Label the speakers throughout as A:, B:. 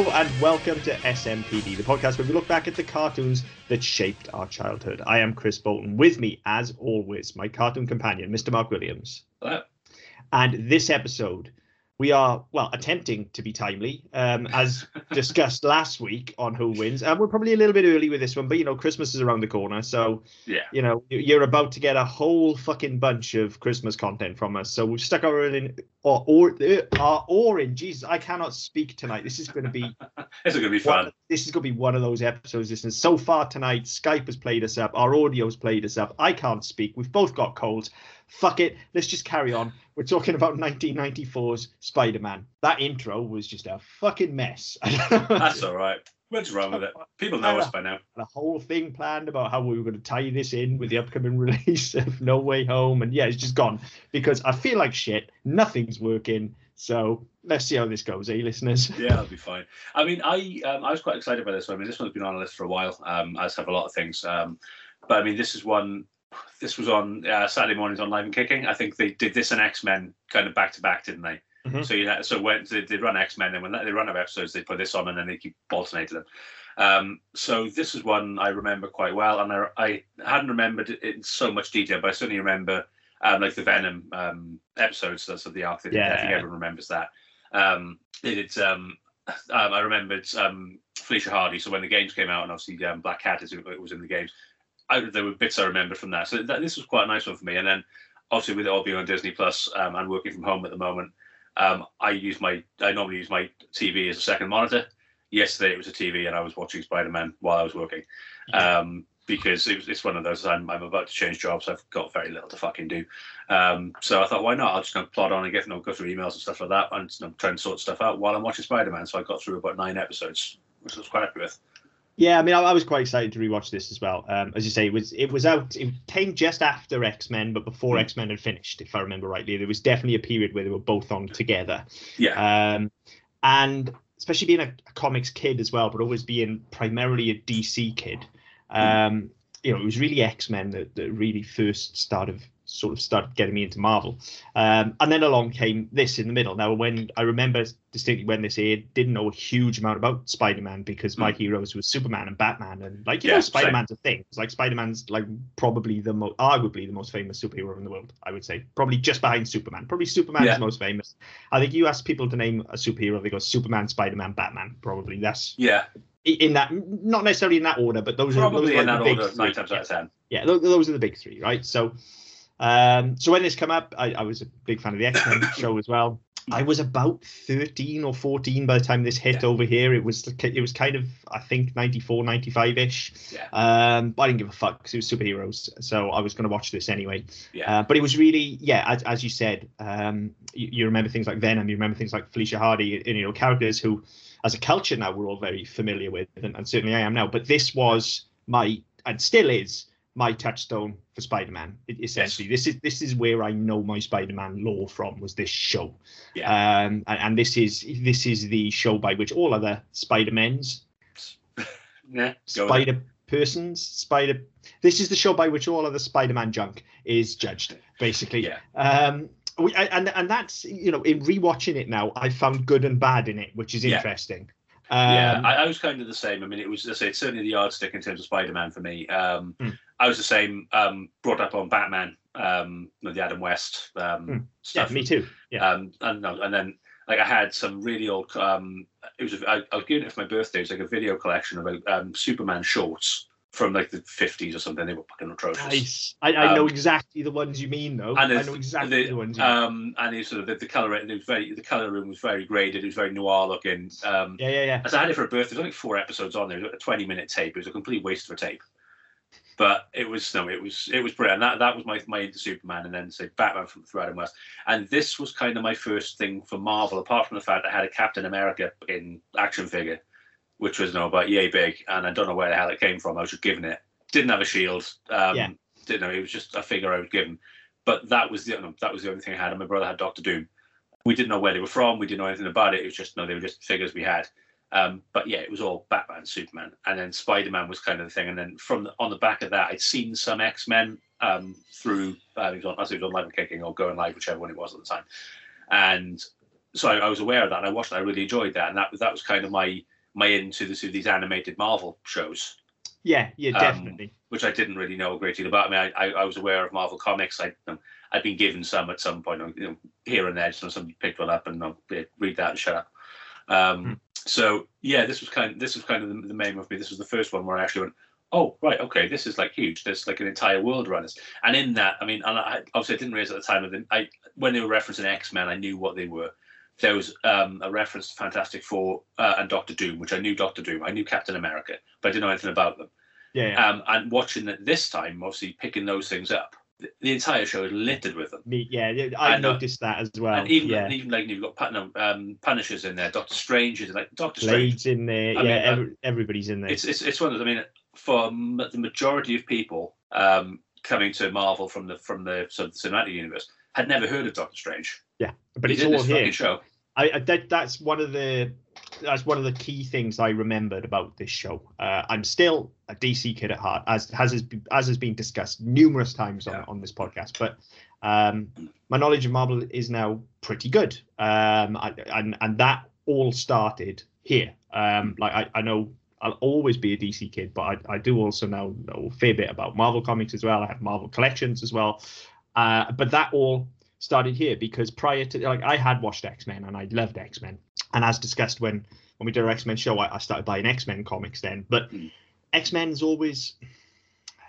A: Hello and welcome to SMPD, the podcast where we look back at the cartoons that shaped our childhood. I am Chris Bolton. With me, as always, my cartoon companion, Mr. Mark Williams.
B: Hello.
A: And this episode, we are, well, attempting to be timely, um, as discussed last week on Who Wins. And we're probably a little bit early with this one, but, you know, Christmas is around the corner. So,
B: Yeah.
A: you know, you're about to get a whole fucking bunch of Christmas content from us. So we've stuck our in, or, or, uh, our oar in. Jesus, I cannot speak tonight. This is going to be
B: This is going to be
A: one-
B: fun.
A: this is going to be one of those episodes. Listen, so far tonight, Skype has played us up. Our audio's played us up. I can't speak. We've both got colds. Fuck it. Let's just carry on. We're talking about 1994's Spider-Man. That intro was just a fucking mess.
B: That's all right. What's wrong with it? People know us by now.
A: the whole thing planned about how we were going to tie this in with the upcoming release of No Way Home, and yeah, it's just gone because I feel like shit. Nothing's working. So let's see how this goes, eh, listeners?
B: Yeah, that'll be fine. I mean, I um, I was quite excited by this one. I mean, this one's been on the list for a while, um, as have a lot of things. Um, but I mean, this is one. This was on uh, Saturday mornings on Live and Kicking. I think they did this and X Men kind of back to back, didn't they?
A: Mhm.
B: So yeah, so when they, they run X Men, and when they run out of episodes, they put this on, and then they keep alternating them. Um, so this is one I remember quite well, and I, I hadn't remembered it in so much detail, but I certainly remember um, like the Venom um, episodes. That's of the arc. That I think everyone remembers that. Um, they did. Um, um, I remembered um, Felicia Hardy. So when the games came out, and obviously um, Black Cat is, was in the games, I, there were bits I remember from that. So that, this was quite a nice one for me. And then obviously with it all being on Disney Plus um, and working from home at the moment, um, I use my I normally use my TV as a second monitor. Yesterday it was a TV, and I was watching Spider Man while I was working. Um, because it was, it's one of those I'm, I'm about to change jobs. I've got very little to fucking do. Um, so I thought, why not? I'll just you know, plod on and get you know, go through emails and stuff like that and you know, try and sort stuff out while I'm watching Spider Man. So I got through about nine episodes, which I was quite happy with.
A: Yeah, I mean, I, I was quite excited to rewatch this as well. Um, as you say, it was it was out. It came just after X Men, but before
B: Mm.
A: X Men had finished, if I remember rightly. There was definitely a period where they were both on together.
B: Yeah.
A: Um, and especially being a, a comics kid as well, but always being primarily a DC kid. Um, you know, it was really X Men that, that really first started sort of started getting me into Marvel. Um, and then along came this in the middle. Now, when I remember distinctly when this aired, didn't know a huge amount about Spider Man because my heroes were Superman and Batman, and like you
B: Yeah,
A: know. Spider Man's a thing. It's like Spider Man's like probably the most, arguably the most famous superhero in the world. I would say probably just behind Superman. Probably Superman's
B: Yeah.
A: most famous. I think you ask people to name a superhero, they go Superman, Spider Man, Batman. Probably that's
B: Yeah.
A: in that, not necessarily in that order, but those are those
B: Probably
A: are
B: in that
A: the big
B: order,
A: three.
B: nine times out of ten.
A: Yeah, tho- those are the big three, right? So, um, so when this come up, I, I was a big fan of the X Men show as well. I was about 13 or 14 by the time this hit
B: Yeah.
A: over here. It was it was kind of I think 94, 95 ish.
B: Yeah.
A: Um, but I didn't give a fuck because it was superheroes, so I was going to watch this anyway.
B: Yeah.
A: Uh, but it was really, yeah, as, as you said, um, you, you remember things like Venom, you remember things like Felicia Hardy, and you know characters who, as a culture now, we're all very familiar with, and, and certainly I am now. But this was my, and still is my touchstone for Spider-Man. Essentially, this is this is where I know my Spider-Man lore from. Was this show?
B: Yeah.
A: Um, and, and this is this is the show by which all other Spider-Men's
B: Yeah. Go with it.
A: spider persons spider this is the show by which all other spider-man junk is judged basically
B: Yeah.
A: um we, and and that's you know in rewatching it now i found good and bad in it which is
B: Yeah.
A: interesting um,
B: yeah, I, I was kind of the same. I mean, it was, I say, it's certainly the yardstick in terms of Spider-Man for me. Um,
A: Hmm.
B: I was the same. Um, brought up on Batman, um, know, the Adam West um,
A: yeah
B: stuff.
A: me too yeah
B: Um, and and then like I had some really old. Um, it was I, I was given it for my birthday. It was like a video collection about um, Superman shorts from like the fifties or something. They were fucking atrocious.
A: nice i, I know
B: Um,
A: exactly the ones you mean though
B: and
A: i know exactly the,
B: the,
A: ones you mean.
B: um, and it sort of the, the color. It was very the color room was very graded. It was very noir looking. Um,
A: yeah yeah yeah
B: As I had it for a birthday, there's only four episodes on there. It was a 20 minute tape. It was a complete waste of a tape. But it was no, it was it was brilliant. That that was my my into Superman, and then say Batman from throughout Adam West. And this was kind of my first thing for Marvel, apart from the fact I had a Captain America in action figure, which was no about yay big, and I don't know where the hell it came from. I was just given it. Didn't have a shield. Um,
A: Yeah.
B: Didn't know. It was just a figure I was given. But that was the no, that was the only thing I had. And my brother had Doctor Doom. We didn't know where they were from. We didn't know anything about it. It was just no, they were just figures we had. Um, but yeah, it was all Batman, Superman, and then Spider Man was kind of the thing. And then from the, on the back of that, I'd seen some X Men um, through uh, it was on, as it was on Live and Kicking or Going Live, whichever one it was at the time. And so I, I, was aware of that, and I watched. It, I really enjoyed that, and that that was kind of my my into the, these animated Marvel shows.
A: Yeah, yeah, um, definitely. Um,
B: which I didn't really know a great deal about. I mean, I, I, I was aware of Marvel comics. I, know, I'd been given some at some point, you know, here and there. So somebody picked one up and I'll read that and shut up. Um, hmm. So yeah, this was kind. Of, this was kind of the, the main one for me. This was the first one where I actually went, oh right, okay, this is like huge. There's like an entire world around us. And in that, I mean, and I, obviously I didn't realize at the time. Of I when they were referencing X Men, I knew what they were. There was um, a reference to Fantastic Four uh, and Doctor Doom, which I knew Doctor Doom. I knew Captain America, but I didn't know anything about them.
A: Yeah. yeah.
B: Um, and watching it this time, obviously picking those things up, the, entire show is littered with them.
A: Me, yeah, I and, uh, noticed that as well.
B: And even
A: yeah.
B: even like you've got no, um, Punishers in there, Doctor Strange is like Doctor
A: Strange in there. I yeah, mean, uh, every, everybody's in there.
B: It's, it's it's one of those. I mean, for the majority of people um, coming to Marvel from the from the sort of the cinematic universe had never heard of Doctor Strange.
A: Yeah, but it's all here. Show. I, I that, that's one of the that's one of the key things I remembered about this show. Uh, I'm still a DC kid at heart, as has as has been discussed numerous times on, yeah. on this podcast. But um, my knowledge of Marvel is now pretty good, um, I, and and that all started here. Um, like I, I know I'll always be a DC kid, but I, I do also know, know a fair bit about Marvel comics as well. I have Marvel collections as well. Uh, but that all started here because prior to like I had watched X Men and I loved X Men, and as discussed when when we did our X Men show, I, I, started buying X Men comics then. But mm. X Men's always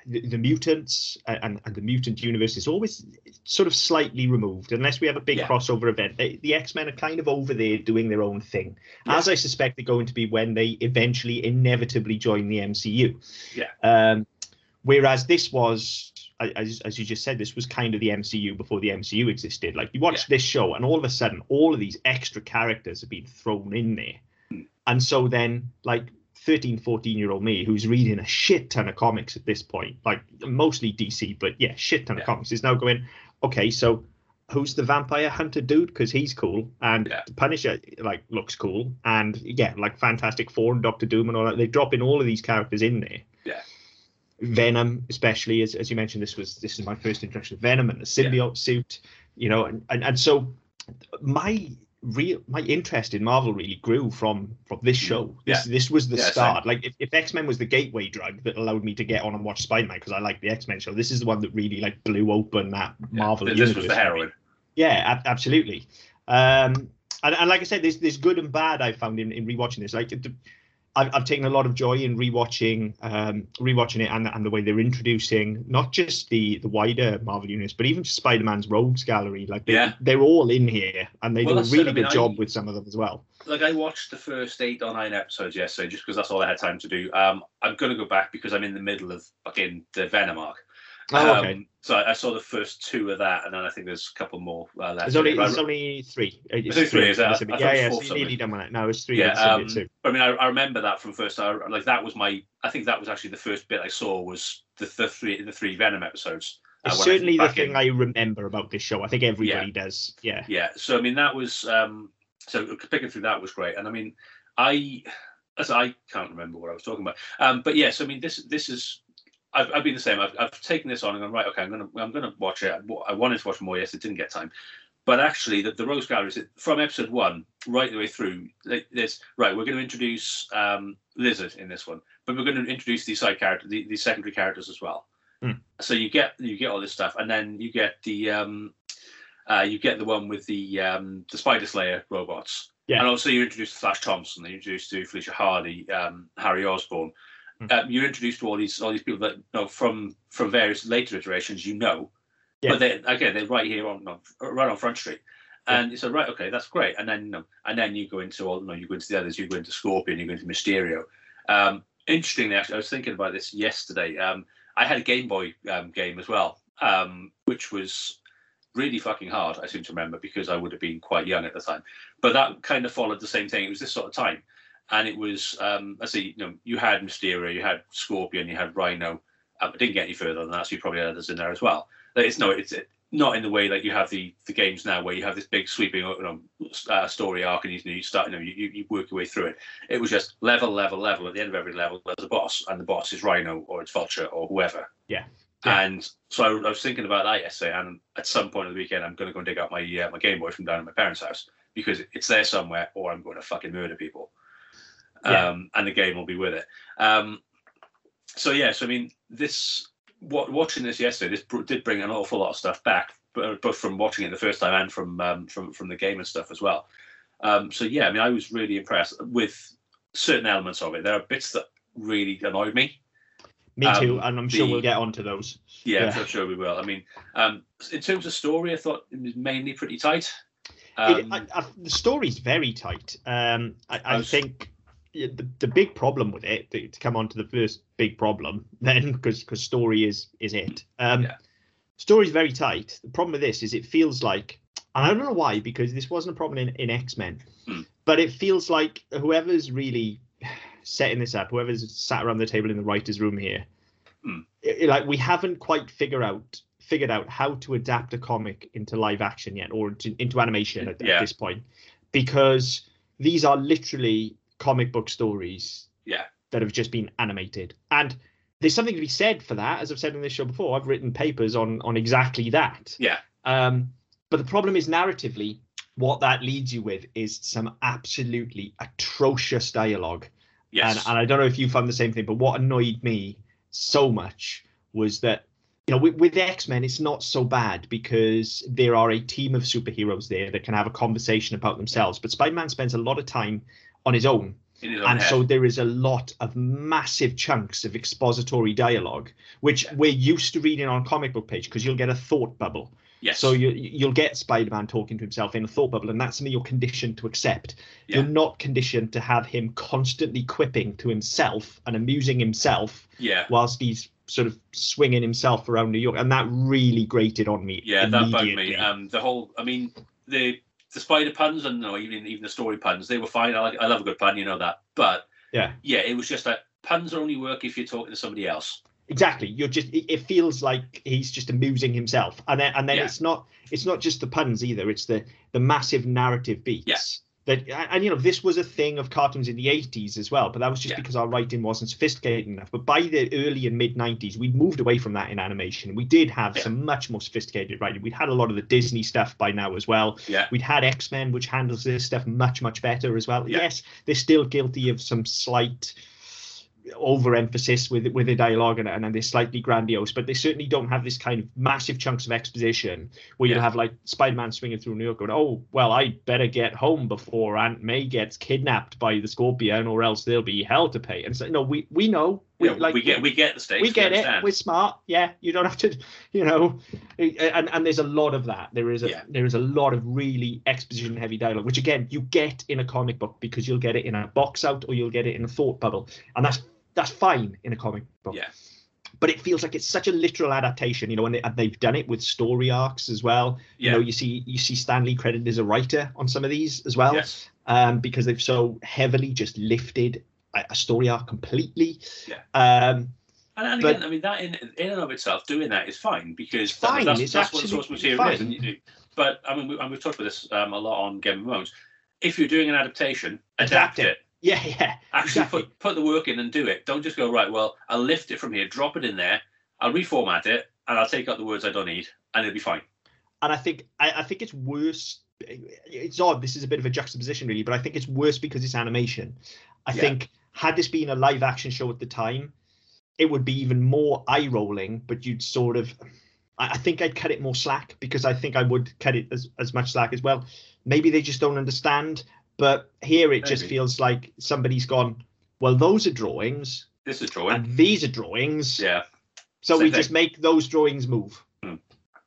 A: the, the, mutants and, and the mutant universe is always sort of slightly removed unless we have a big yeah. crossover event. They, the X Men are kind of over there doing their own thing, yeah. as I suspect they're going to be when they eventually inevitably join the MCU.
B: Yeah.
A: Um, whereas this was as, as you just said, this was kind of the MCU before the MCU existed. Like you watch yeah. this show, and all of a sudden, all of these extra characters have been thrown in there. Mm. And so then, like 13, 14 year old me, who's reading a shit ton of comics at this point, like mostly DC, but yeah, shit ton yeah. of comics, is now going, okay, so who's the vampire hunter dude? Because he's cool, and yeah. Punisher like looks cool, and yeah, like Fantastic Four and Doctor Doom and all that. They drop in all of these characters in there.
B: Yeah.
A: Venom, especially as, as you mentioned, this was this is my first introduction to Venom and the symbiote yeah. suit, you know, and, and and so my real my interest in Marvel really grew from from this mm. show. This yeah. this was the yeah, start. Same. Like if, if X Men was the gateway drug that allowed me to get on and watch Spider Man because I like the X Men show, this is the one that really like blew open that Marvel
B: this
A: universe.
B: was the heroin.
A: Yeah, ab- absolutely. Um, and, and like I said, there's there's good and bad I found in, in rewatching this. Like I've, I've taken a lot of joy in rewatching um, rewatching it and, and the way they're introducing not just the the wider Marvel universe, but even Spider-Man's rogues gallery. Like they,
B: yeah.
A: they're all in here, and they well, do a really good I mean, job I, with some of them as well.
B: Like I watched the first eight or nine episodes yesterday, just because that's all I had time to do. Um, I'm gonna go back because I'm in the middle of fucking the Venom arc.
A: Oh, okay. Um,
B: so I, I, saw the first two of that, and then I think there's a couple more uh, left.
A: There's only, there's only three.
B: It's three, three, is that?
A: yeah, yeah. So nearly done with it. No, it's three.
B: Yeah. Um, I mean, I, I, remember that from first. I, like that was my. I think that was actually the first bit I saw was the, the three the three Venom episodes.
A: Uh, it's certainly the thing in. I remember about this show. I think everybody yeah. does. Yeah.
B: Yeah. So I mean, that was um. So picking through that was great, and I mean, I. As I can't remember what I was talking about, um, but yes, I mean this this is I've, I've been the same. I've, I've taken this on and gone right. Okay, I'm gonna I'm gonna watch it. I wanted to watch more. Yes, it didn't get time, but actually, the, the Rogues Gallery is from episode one right the way through. This right. We're going to introduce um, Lizard in this one, but we're going to introduce these side characters, the, the secondary characters as well.
A: Mm.
B: So you get you get all this stuff, and then you get the um, uh, you get the one with the um, the Spider Slayer robots.
A: Yeah.
B: And also you introduce Flash Thompson, you introduce to Felicia Hardy, um, Harry Osborn, um, you're introduced to all these all these people that you know from from various later iterations you know, yeah. but they again they're right here on, on right on Front Street, and yeah. so right okay that's great, and then you know, and then you go into all you know you go into the others, you go into Scorpion, you go into Mysterio. Um, interestingly, actually, I was thinking about this yesterday. Um, I had a Game Boy um, game as well, um, which was really fucking hard. I seem to remember because I would have been quite young at the time, but that kind of followed the same thing. It was this sort of time and it was um, I see you know you had Mysterio, you had Scorpion, you had Rhino. Um, didn't get any further than that, so you probably had others in there as well. It's no, it's not in the way that you have the the games now, where you have this big sweeping you know, uh, story arc, and you, you start you know you, you work your way through it. It was just level, level, level. At the end of every level, there's a boss, and the boss is Rhino or it's Vulture or whoever.
A: Yeah.
B: Yeah. And so I, I, was thinking about that yesterday, and at some point of the weekend, I'm going to go and dig out my uh, my Game Boy from down at my parents' house because it's there somewhere, or I'm going to fucking murder people.
A: Yeah.
B: Um, and the game will be with it. Um, so yeah, so I mean, this what watching this yesterday, this br- did bring an awful lot of stuff back, both from watching it the first time and from um, from from the game and stuff as well. Um, so yeah, I mean, I was really impressed with certain elements of it. There are bits that really annoyed me.
A: Me too,
B: Um,
A: and I'm sure we'll get onto those.
B: Yeah,
A: Yeah.
B: for sure we will. I mean, um, in terms of story, I thought it was mainly pretty tight.
A: It,
B: Um,
A: I, I, the story's very tight. Um, I,
B: I was-
A: think the, the big problem with it, to, to come on to the first big problem, then because because story is is it. Um,
B: Yeah.
A: Story's very tight. The problem with this is it feels like, and I don't know why, because this wasn't a problem in, in X Men,
B: Hmm.
A: but it feels like whoever's really setting this up, whoever's sat around the table in the writers' room here,
B: Hmm.
A: it- it- like we haven't quite figured out figured out how to adapt a comic into live action yet or to, into animation at,
B: Yeah.
A: at this point because these are literally comic book stories
B: Yeah.
A: that have just been animated and there's something to be said for that as i've said in this show before i've written papers on on exactly that
B: Yeah.
A: um but the problem is narratively what that leads you with is some absolutely atrocious dialogue
B: yes,
A: and, and I don't know if you found the same thing, but what annoyed me so much was that, you know, with, with X Men, it's not so bad because there are a team of superheroes there that can have a conversation about themselves. But Spider Man spends a lot of time on his own.
B: his own
A: And
B: head.
A: so there is a lot of massive chunks of expository dialogue, which we're used to reading on a comic book page because you'll get a thought bubble.
B: yes,
A: So you you'll get Spider-Man talking to himself in a thought bubble, and that's something you're conditioned to accept.
B: Yeah.
A: You're not conditioned to have him constantly quipping to himself and amusing himself
B: yeah,
A: whilst he's sort of swinging himself around New York, and that really grated on me.
B: yeah, that bugged me. Um, the whole, I mean, the the spider puns and no, even even the story puns, they were fine. I like, I love a good pun, you know that. But
A: Yeah.
B: yeah, it was just that puns only work if you're talking to somebody else.
A: exactly you're just it, it feels like he's just amusing himself and then and then
B: Yeah.
A: it's not it's not just the puns either it's the the massive narrative beats
B: Yeah.
A: That and, you know this was a thing of cartoons in the 80s as well but that was just
B: Yeah.
A: because our writing wasn't sophisticated enough but by the early and mid 90s we'd moved away from that in animation we did have
B: Yeah.
A: some much more sophisticated writing we'd had a lot of the disney stuff by now as well
B: Yeah,
A: We'd had X Men, which handles this stuff much, much better as well.
B: Yeah.
A: Yes, they're still guilty of some slight overemphasis with with the dialogue and, and they're slightly grandiose, but they certainly don't have this kind of massive chunks of exposition where you
B: Yeah.
A: have like Spider Man swinging through New York going, "Oh, well, I better get home before Aunt May gets kidnapped by the Scorpion, or else there'll be hell to pay." And so, no, we we know,
B: we,
A: we like
B: we get we get the stakes.
A: we get it. We're smart. Yeah, you don't have to, you know. And and there's a lot of that. There is a
B: Yeah.
A: there is a lot of really exposition heavy dialogue, which again you get in a comic book because you'll get it in a box out or you'll get it in a thought bubble, and that's that's fine in a comic book.
B: Yeah.
A: But it feels like it's such a literal adaptation, you know, and, they, they've done it with story arcs as well.
B: yeah,
A: You know, you see you see Stan Lee credited as a writer on some of these as well
B: yes,
A: um, because they've so heavily just lifted a, story arc completely.
B: Yeah.
A: Um,
B: and, and again, I mean that in in and of itself, doing that is fine because
A: fine,
B: That's, that's what the source material is.
A: fine.
B: And you, but I mean, we, and we've talked about this um, a lot on Game of Thrones. If you're doing an adaptation, adapt,
A: Adapt it.
B: it.
A: yeah, yeah.
B: Actually,
A: Exactly.
B: put put the work in and do it. Don't just go right. Well, I'll lift it from here, drop it in there, I'll reformat it, and I'll take out the words I don't need, and it'll be fine.
A: and I think I, I think it's worse. It's odd. This is a bit of a juxtaposition, really, but I think it's worse because it's animation. I
B: Yeah.
A: think had this been a live action show at the time, it would be even more eye rolling. But you'd sort of, I, think I'd cut it more slack because I think I would cut it as as much slack as well. Maybe they just don't understand. But here it just feels like somebody's gone. Well, those are drawings,
B: This is drawing.
A: and these are drawings.
B: Yeah,
A: So
B: Same
A: we
B: thing.
A: just make those drawings move.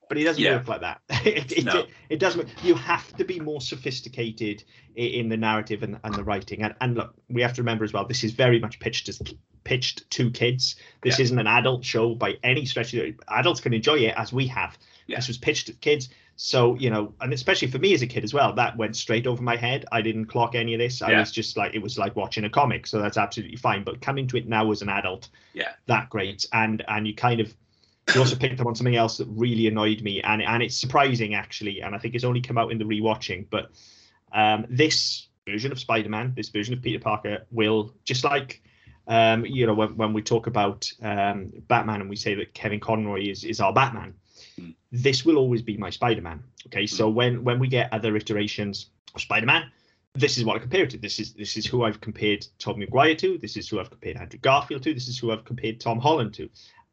A: But it doesn't
B: Yeah.
A: work like that. it, it,
B: No.
A: it, it doesn't. You have to be more sophisticated in the narrative and, and the writing. And, and look, we have to remember as well. This is very much pitched as pitched to kids. This
B: Yeah.
A: isn't an adult show by any stretch. of- Adults can enjoy it as we have.
B: Yeah.
A: This was pitched to kids. So you know, and especially for me as a kid as well, that went straight over my head. I didn't clock any of this. I was just like, it was like watching a comic. So that's absolutely fine. But coming to it now as an adult,
B: Yeah.
A: that great. And and you kind of you also picked up on something else that really annoyed me, and and it's surprising actually, and I think it's only come out in the rewatching. But um, this version of Spider-Man, this version of Peter Parker, will just like um, you know when, when we talk about um, Batman and we say that Kevin Conroy is is our Batman,
B: Hmm.
A: this will always be my Spider-Man. Okay, so when when we get other iterations of Spider-Man. This is what I compare it to. This is this is who I've compared Tom Maguire to. This is who I've compared Andrew Garfield to. This is who I've compared Tom Holland to.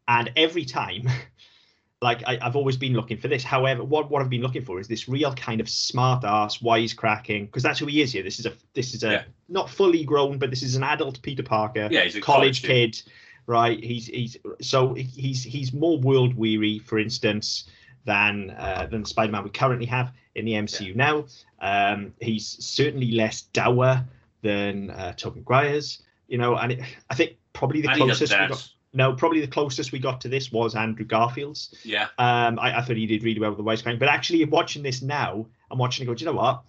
A: And every time, like I, have always been looking for this. However, what, what I've been looking for is this real kind of smart ass, wisecracking, because that's who he is here. This is a this is a yeah. not fully grown, but this is an adult Peter Parker.
B: Yeah, he's a
A: college, college kid, right? He's he's so he's he's more world weary, for instance, than uh, than Spider-Man we currently have in the MCU yeah. now. Um, he's certainly less dour than uh, Tobey Maguire's, you know, and it, I think probably the
B: and
A: closest we got. No, probably the closest we got to this was Andrew Garfield's.
B: Yeah.
A: Um, I, I thought he did really well with the wisecrack. But actually, if watching this now, I'm watching it go, do you know what?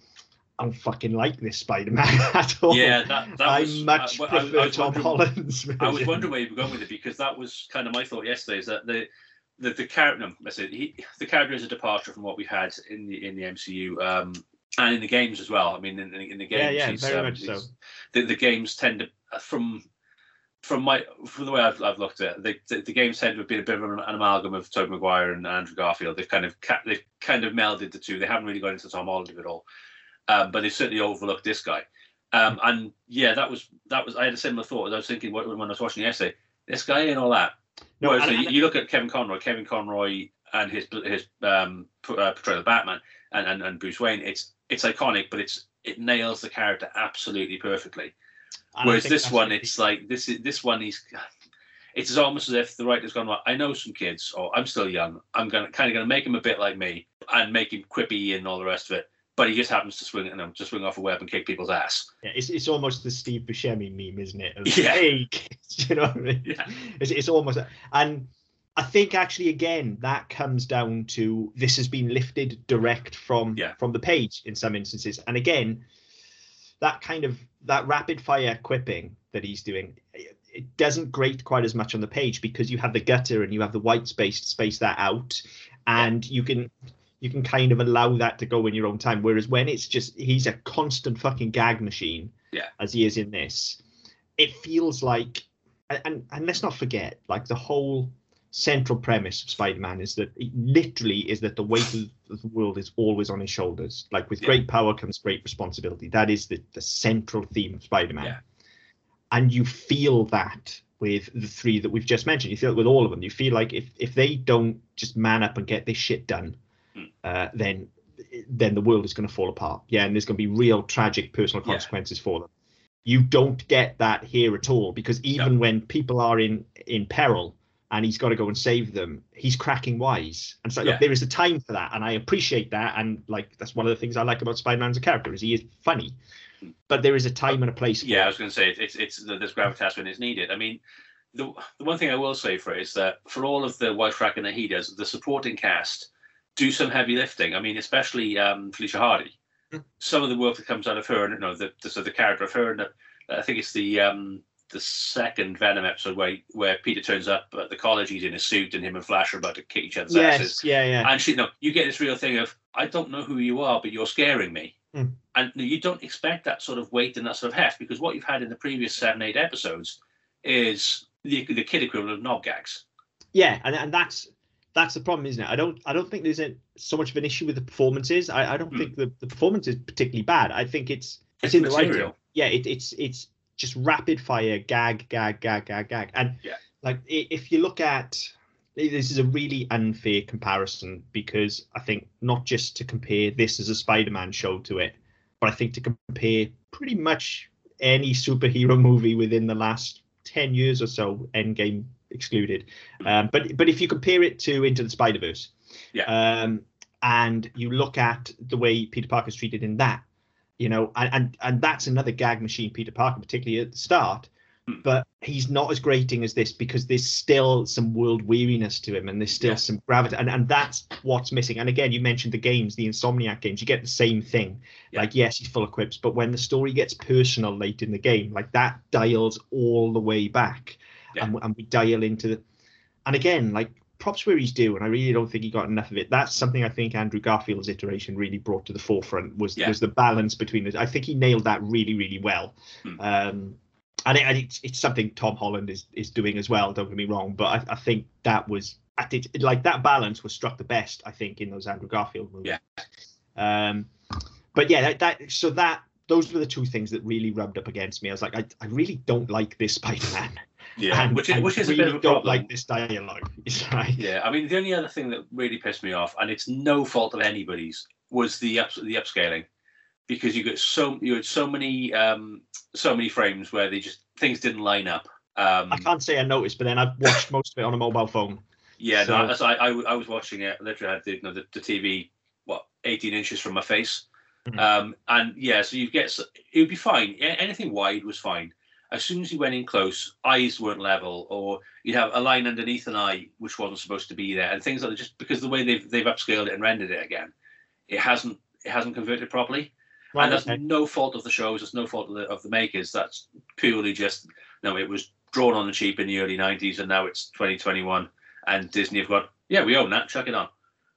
A: I don't fucking like this Spider-Man at all.
B: Yeah, that, that was,
A: I much uh, prefer I, I Tom Holland's.
B: Version. I was wondering where you were going with it because that was kind of my thought yesterday. Is that the the, the character? No, I said he, the character is a departure from what we had in the in the MCU. Um, and in the games as well. I mean, in, in the games,
A: yeah, yeah, very um, much so.
B: The, the games tend to, from from my from the way I've, I've looked at it, the, the, the, games to have been a bit of an, an amalgam of Tobey Maguire and Andrew Garfield. They've kind of they've kind of melded the two. They haven't really gone into Tom Holland at all, um, but they certainly overlooked this guy. Um, and yeah, that was that was I had a similar thought. As I was thinking when I was watching the essay, this guy and all that. No, Whereas and, and, you look at Kevin Conroy, Kevin Conroy and his his um, uh, portrayal of Batman and, and, and Bruce Wayne. It's it's iconic, but it's it nails the character absolutely perfectly. And Whereas this one, it's like this is this one. He's it's almost as if the writer's gone. Well, I know some kids, or I'm still young. I'm gonna kind of gonna make him a bit like me and make him quippy and all the rest of it. But he just happens to swing, and you know, just swing off a web and kick people's ass.
A: Yeah, it's, it's almost the Steve Buscemi meme, isn't it?
B: Of, yeah.
A: Hey, you know what I mean? Yeah. It's, it's almost and I think actually again that comes down to this has been lifted direct from
B: yeah.
A: from the page in some instances, and again that kind of that rapid fire quipping that he's doing it doesn't grate quite as much on the page because you have the gutter and you have the white space to space that out. And you can you can kind of allow that to go in your own time. Whereas when it's just he's a constant fucking gag machine
B: yeah.
A: as he is in this it feels like and and let's not forget like the whole central premise of Spider-Man is that literally is that the weight of the world is always on his shoulders. Like with yeah. great power comes great responsibility. That is the, the central theme of Spider-Man.
B: Yeah.
A: And you feel that with the three that we've just mentioned. You feel it with all of them. You feel like if if they don't just man up and get this shit done, mm. uh, then then the world is going to fall apart. Yeah, and there's going to be real tragic personal consequences yeah. for them. You don't get that here at all because even no. when people are in in peril, and he's got to go and save them. He's cracking wise, and so yeah. look, there is a time for that, and I appreciate that. And like that's one of the things I like about Spider-Man as a character is he is funny, but there is a time and a place.
B: yeah, I was going to say it's it's there's gravitas when it's needed. I mean, the the one thing I will say for it is that for all of the wisecracking that he does, the supporting cast do some heavy lifting. I mean, especially um, Felicia Hardy. Hmm. Some of the work that comes out of her, and you know, the, the so the character of her, and I think it's the um, the second Venom episode where where Peter turns up at the college, he's in a suit, and him and Flash are about to kick each other's
A: yes,
B: asses.
A: Yeah, yeah.
B: And she, you know, you get this real thing of I don't know who you are, but you're scaring me.
A: Mm.
B: And you don't expect that sort of weight and that sort of heft because what you've had in the previous seven, eight episodes is the the kid equivalent of knob gags.
A: Yeah, and and that's that's the problem, isn't it? I don't I don't think there's a, so much of an issue with the performances. I, I don't mm. think the, the performance is particularly bad. I think it's it's, it's in material. the right. Yeah, it, it's it's just rapid fire gag, gag, gag, gag, gag. And
B: yeah.
A: like if you look at this is a really unfair comparison because I think not just to compare this as a Spider-Man show to it, but I think to compare pretty much any superhero movie within the last 10 years or so, Endgame excluded. Hmm. Um, but but if you compare it to Into the Spider-Verse,
B: yeah.
A: Um, and you look at the way Peter Parker's treated in that, you know, and, and and that's another gag machine, Peter Parker, particularly at the start.
B: Hmm.
A: But he's not as grating as this because there's still some world weariness to him, and there's still yeah. some gravity, and, and that's what's missing. And again, you mentioned the games, the Insomniac games, you get the same thing. Yeah. Like, yes, he's full of quips, but when the story gets personal late in the game, like that dials all the way back,
B: yeah.
A: and, and we dial into the. And again, like props where he's due, and I really don't think he got enough of it. That's something I think Andrew Garfield's iteration really brought to the forefront was yeah. was the balance between it. I think he nailed that really really well.
B: Hmm.
A: Um, and, it, and it's, it's something Tom Holland is is doing as well. Don't get me wrong, but I, I think that was I think like that balance was struck the best. I think in those Andrew Garfield movies.
B: Yeah.
A: Um, but yeah, that, that so that those were the two things that really rubbed up against me. I was like, I, I really don't like this Spider-Man.
B: Yeah,
A: and
B: which is, which is
A: really
B: a bit of a
A: don't
B: problem.
A: like this dialogue. Like,
B: Yeah, I mean, the only other thing that really pissed me off, and it's no fault of anybody's, was the up, the upscaling, because you got so you had so many um, so many frames where they just things didn't line up. Um,
A: I can't say I noticed, but then I've watched most of it on a mobile phone.
B: yeah,
A: so-
B: no, I, I, I was watching it. Literally, I had the, you know, the, the TV what 18 inches from my face,
A: Mhm.
B: um, and yeah, so you get it would be fine. Anything wide was fine. As soon as you went in close, eyes weren't level, or you'd have a line underneath an eye which wasn't supposed to be there, and things like that. Just because the way they've they've upscaled it and rendered it again, it hasn't it hasn't converted properly.
A: Right,
B: and that's
A: okay.
B: no fault of the shows. It's no fault of the, of the makers. That's purely just no. It was drawn on the cheap in the early '90s, and now it's 2021, and Disney have gone, yeah, we own that. Chuck it on.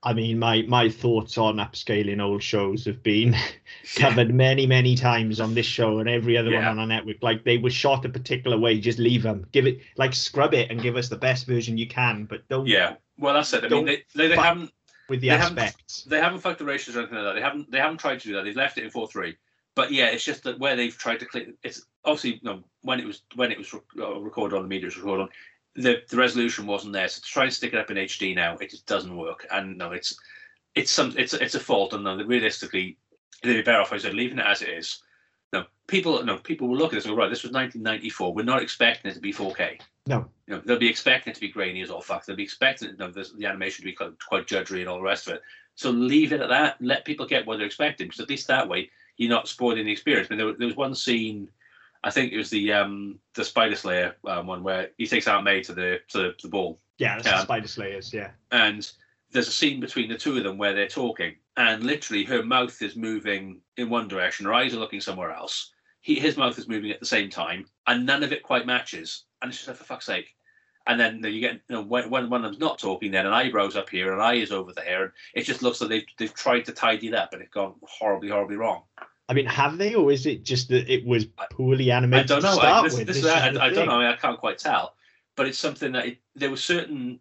A: I mean, my my thoughts on upscaling old shows have been covered many, many times on this show and every other one on our network. Like they were shot a particular way, just leave them, give it like scrub it and give us the best version you can, but don't
B: Yeah. Well, that's it. I mean, they, they, they haven't
A: with the
B: they haven't-
A: aspects.
B: they haven't fucked the ratios or anything like that. They haven't they haven't tried to do that. They've left it in four three. But yeah, it's just that where they've tried to click. It's obviously you know, when it was when it was uh, recorded on the media, it was recorded on. The, the resolution wasn't there, so to try and stick it up in HD now, it just doesn't work. And no, it's it's some it's it's a fault, and no, realistically, they'd be better off. I said leaving it as it is. No, people no people will look at this and go right. This was 1994. We're not expecting it to be 4K.
A: No,
B: You know, they'll be expecting it to be grainy as all fuck. They'll be expecting you know, the, the animation to be quite, quite judgery and all the rest of it. So leave it at that. Let people get what they're expecting, because at least that way you're not spoiling the experience. I mean, there, there was one scene, I think it was the um the Spider Slayer um, one where he takes Aunt May to the to the ball,
A: yeah, that's
B: Yeah.
A: the Spider Slayers. Yeah,
B: and there's a scene between the two of them where they're talking, and literally her mouth is moving in one direction, her eyes are looking somewhere else. He, his mouth is moving at the same time, and none of it quite matches. And it's just like, for fuck's sake. And then you get, you know, when, when one of them's not talking, then an eyebrow's up here, and an eye is over there, and it just looks like they've, they've tried to tidy it up, and it's gone horribly, horribly wrong.
A: I mean, have they, or is it just that it was poorly animated?
B: I don't
A: to
B: know. I,
A: start
B: this,
A: with?
B: this
A: This
B: is,
A: is
B: I, I don't know. I can't quite tell, but it's something that it, there were certain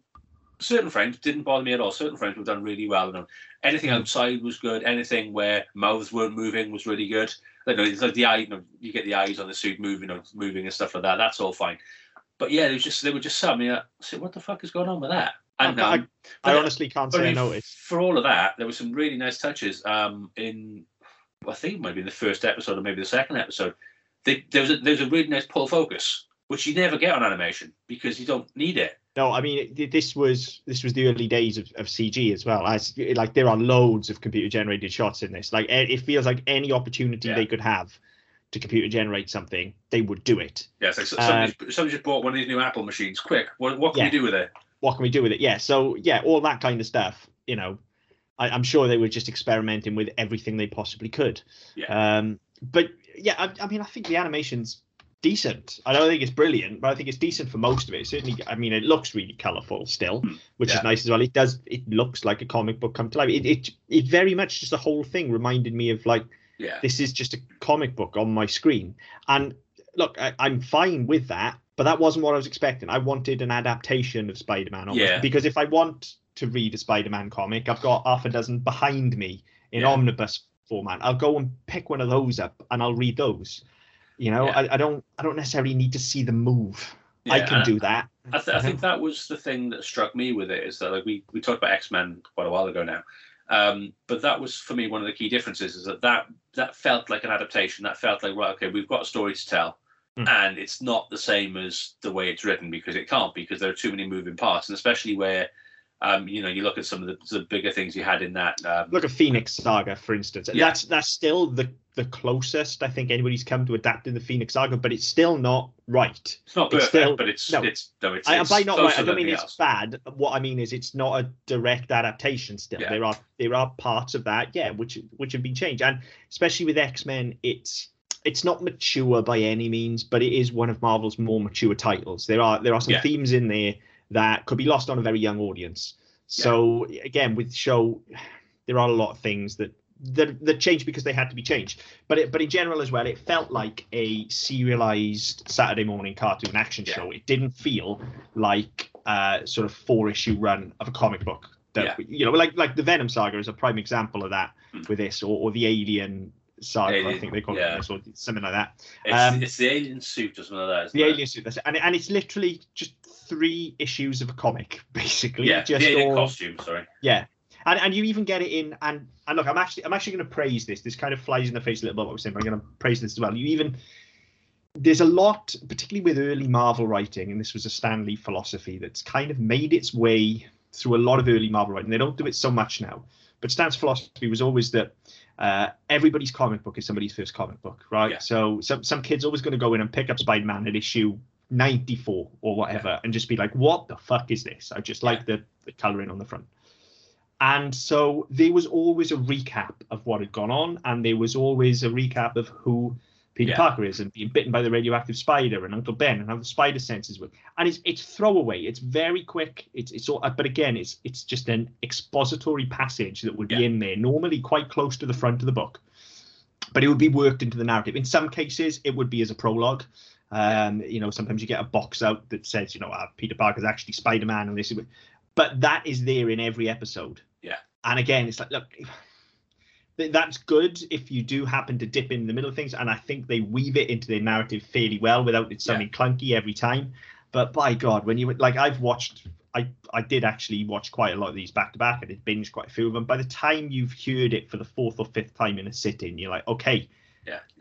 B: certain frames didn't bother me at all. Certain frames were done really well. You know, anything
A: Mm.
B: outside was good. Anything where mouths weren't moving was really good. Like, you know, it's like the eye. You, know, you get the eyes on the suit moving, or moving and stuff like that. That's all fine. But yeah, there was just there were just some. Yeah, I said, what the fuck is going on with that? And
A: I-
B: um,
A: I
B: but-
A: honestly can't say I
B: I
A: noticed.
B: for all of that, there were some really nice touches. Um, in I think it might be in the first episode or maybe the second episode. They, there was a, there was a really nice pull focus, which you never get on animation because you don't need it.
A: No, I mean this was this was the early days of, of CG as well. As like there are loads of computer generated shots in this. Like it feels like any opportunity
B: Yeah.
A: they could have to computer generate something, they would do it.
B: Yeah, it's like
A: Um,
B: just bought one of these new Apple machines. Quick, what, what can
A: Yeah.
B: we do with it?
A: What can we do with it? Yeah, so yeah, all that kind of stuff. You know, I, I'm sure they were just experimenting with everything they possibly could.
B: Yeah.
A: Um, but yeah, I, I mean, I think the animation's decent. I don't think it's brilliant, but I think it's decent for most of it. Certainly, I mean, it looks really colourful still,
B: Hmm,
A: which
B: yeah.
A: is nice as well. It does. It looks like a comic book come to life. It, it it very much just the whole thing reminded me of like
B: Yeah,
A: this is just a comic book on my screen. And look, I, I'm fine with that, but that wasn't what I was expecting. I wanted an adaptation of Spider-Man,
B: Yeah.
A: because if I want to read a Spider-Man comic, I've got half a dozen behind me in
B: Yeah.
A: omnibus format. I'll go and pick one of those up and I'll read those. You know,
B: Yeah.
A: I, I don't I don't necessarily need to see the move. I can do that.
B: I, th- I think that was the thing that struck me with it is that like we we talked about X Men quite a while ago now, um, but that was for me one of the key differences is that that that felt like an adaptation. That felt like right, okay, we've got a story to tell,
A: Hmm.
B: and it's not the same as the way it's written because it can't because there are too many moving parts, and especially where. Um, you know, you look at some of the, the bigger things you had in that. Um,
A: Look at Phoenix Saga, for instance.
B: Yeah.
A: That's that's still the the closest I think anybody's come to adapting the Phoenix Saga, but it's still not right.
B: it's not
A: it's
B: perfect,
A: still-
B: but it's
A: no.
B: it's no, it's,
A: I,
B: it's
A: by not right, I don't mean it's
B: else.
A: bad. What I mean is it's not a direct adaptation. Still,
B: Yeah.
A: there are there are parts of that, yeah, which which have been changed, and especially with X Men, it's it's not mature by any means, but it is one of Marvel's more mature titles. There are there are some
B: Yeah.
A: themes in there that could be lost on a very young audience. So again, with show, there are a lot of things that that, that changed because they had to be changed. But it, but in general as well, it felt like a serialized Saturday morning cartoon action
B: Yeah.
A: show. It didn't feel like uh, sort of four issue run of a comic book that you know, like like the Venom saga is a prime example of that
B: Hmm.
A: with this, or, or the Alien saga, I think they call
B: yeah.
A: it, or something like that.
B: It's,
A: Um,
B: it's the alien suit or something like that.
A: The
B: it?
A: Alien suit, that's it. and and it's literally just three issues of a comic, basically.
B: Yeah,
A: just
B: the alien
A: all-
B: costume. Sorry.
A: Yeah, and and you even get it in. And and look, I'm actually I'm actually going to praise this. This kind of flies in the face a little bit what was saying, but I'm going to praise this as well. You even there's a lot, particularly with early Marvel writing, and this was a Stan Lee philosophy that's kind of made its way through a lot of early Marvel writing. They don't do it so much now, but Stan's philosophy was always that uh, everybody's comic book is somebody's first comic book, right?
B: Yeah.
A: So some some kid's always going to go in and pick up Spider-Man at issue 94 or whatever, and just be like, "What the fuck is this?" I just like the, the coloring on the front. And so there was always a recap of what had gone on, and there was always a recap of who Peter
B: Yeah.
A: Parker is and being bitten by the radioactive spider and Uncle Ben and how the spider senses work. And it's it's throwaway. It's very quick. It's it's all, but again, it's it's just an expository passage that would be
B: Yeah.
A: in there, normally quite close to the front of the book, but it would be worked into the narrative. In some cases, it would be as a prologue. Um, you know, sometimes you get a box out that says, you know, uh, Peter Parker's actually Spider Man, and this is, but that is there in every episode.
B: Yeah.
A: And again, it's like, look, that's good if you do happen to dip in the middle of things, and I think they weave it into their narrative fairly well without it sounding clunky every time. But by God, when you like, I've watched, I I did actually watch quite a lot of these back to back. And I did binge quite a few of them. By the time you've heard it for the fourth or fifth time in a sitting, you're like, okay,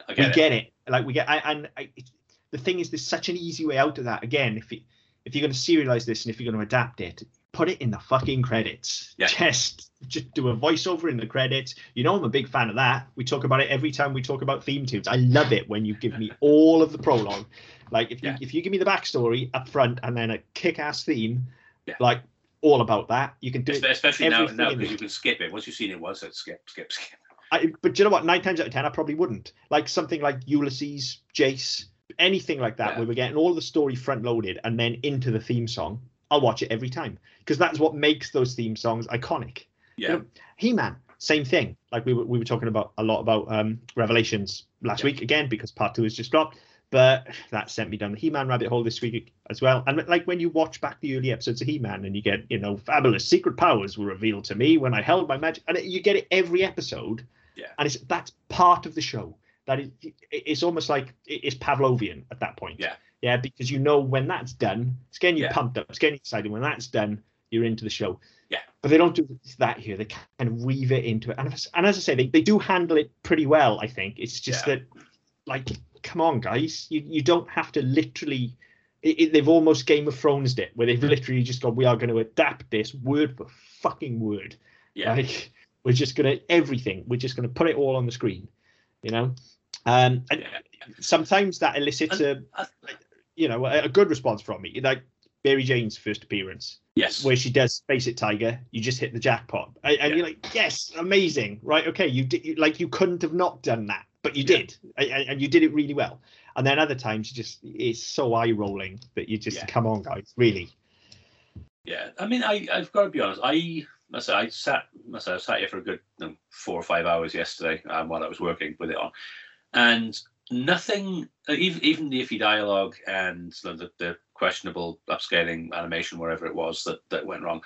B: I
A: we
B: get it.
A: get it. Like we get, I, and I, it, the thing is, there's such an easy way out of that. Again, if you, if you're going to serialize this and if you're going to adapt it, put it in the fucking credits.
B: Yeah.
A: Just, just do a voiceover in the credits. You know, I'm a big fan of that. We talk about it every time we talk about theme tunes. I love it when you give me all of the prologue. Like if you
B: Yeah.
A: if you give me the backstory up front and then a kick-ass theme,
B: Yeah.
A: like all about that, you can do it.
B: Especially now, now because you can skip it. Once you've seen it once, it's skip, skip, skip.
A: I, but you know what? Nine times out of ten, I probably wouldn't. Like something like Ulysses, Jayce, anything like that,
B: Yeah.
A: where we're getting all the story front loaded and then into the theme song. I'll watch it every time because that's what makes those theme songs iconic.
B: Yeah.
A: know, He-Man, same thing. Like we were, we were talking about a lot about um, Revelations last
B: Yeah.
A: week again because part two has just dropped. But that sent me down the He-Man rabbit hole this week as well. And like when you watch back the early episodes of He-Man and you get, you know, fabulous secret powers were revealed to me when I held my magic, and you get it every episode.
B: Yeah.
A: And it's that's part of the show. That is, it's almost like it's Pavlovian at that point.
B: Yeah.
A: Yeah, because you know when that's done, it's getting you
B: Yeah.
A: pumped up, it's getting you excited. When that's done, you're into the show.
B: Yeah.
A: But they don't do that here. They kind of weave it into it. And, as- and as I say, they, they do handle it pretty well, I think. It's just
B: Yeah.
A: that, like, come on, guys. You, you don't have to literally. It, it, they've almost Game of Thrones it, where they've literally just gone, we are going to adapt this word for fucking word.
B: Yeah.
A: Like, we're just going to, everything, we're just going to put it all on the screen, you know? Um, and
B: Yeah.
A: sometimes that elicits a,
B: I-
A: you know, a, a good response from me. Like Mary Jane's first appearance,
B: Yes.
A: where she does Face It Tiger, you just hit the jackpot, and, and
B: Yeah.
A: you're like, yes, amazing, right? Okay, you did, you- like you couldn't have not done that, but you
B: Yeah.
A: did, and, and you did it really well. And then other times, you just it's so eye rolling that you just
B: Yeah.
A: come on, guys, really.
B: Yeah, I mean, I I've got to be honest. I I I sat I I sat here for a good know, four or five hours yesterday um, while I was working with it on, and nothing, uh, even even the iffy dialogue and the, the, questionable upscaling animation, wherever it was that that went wrong,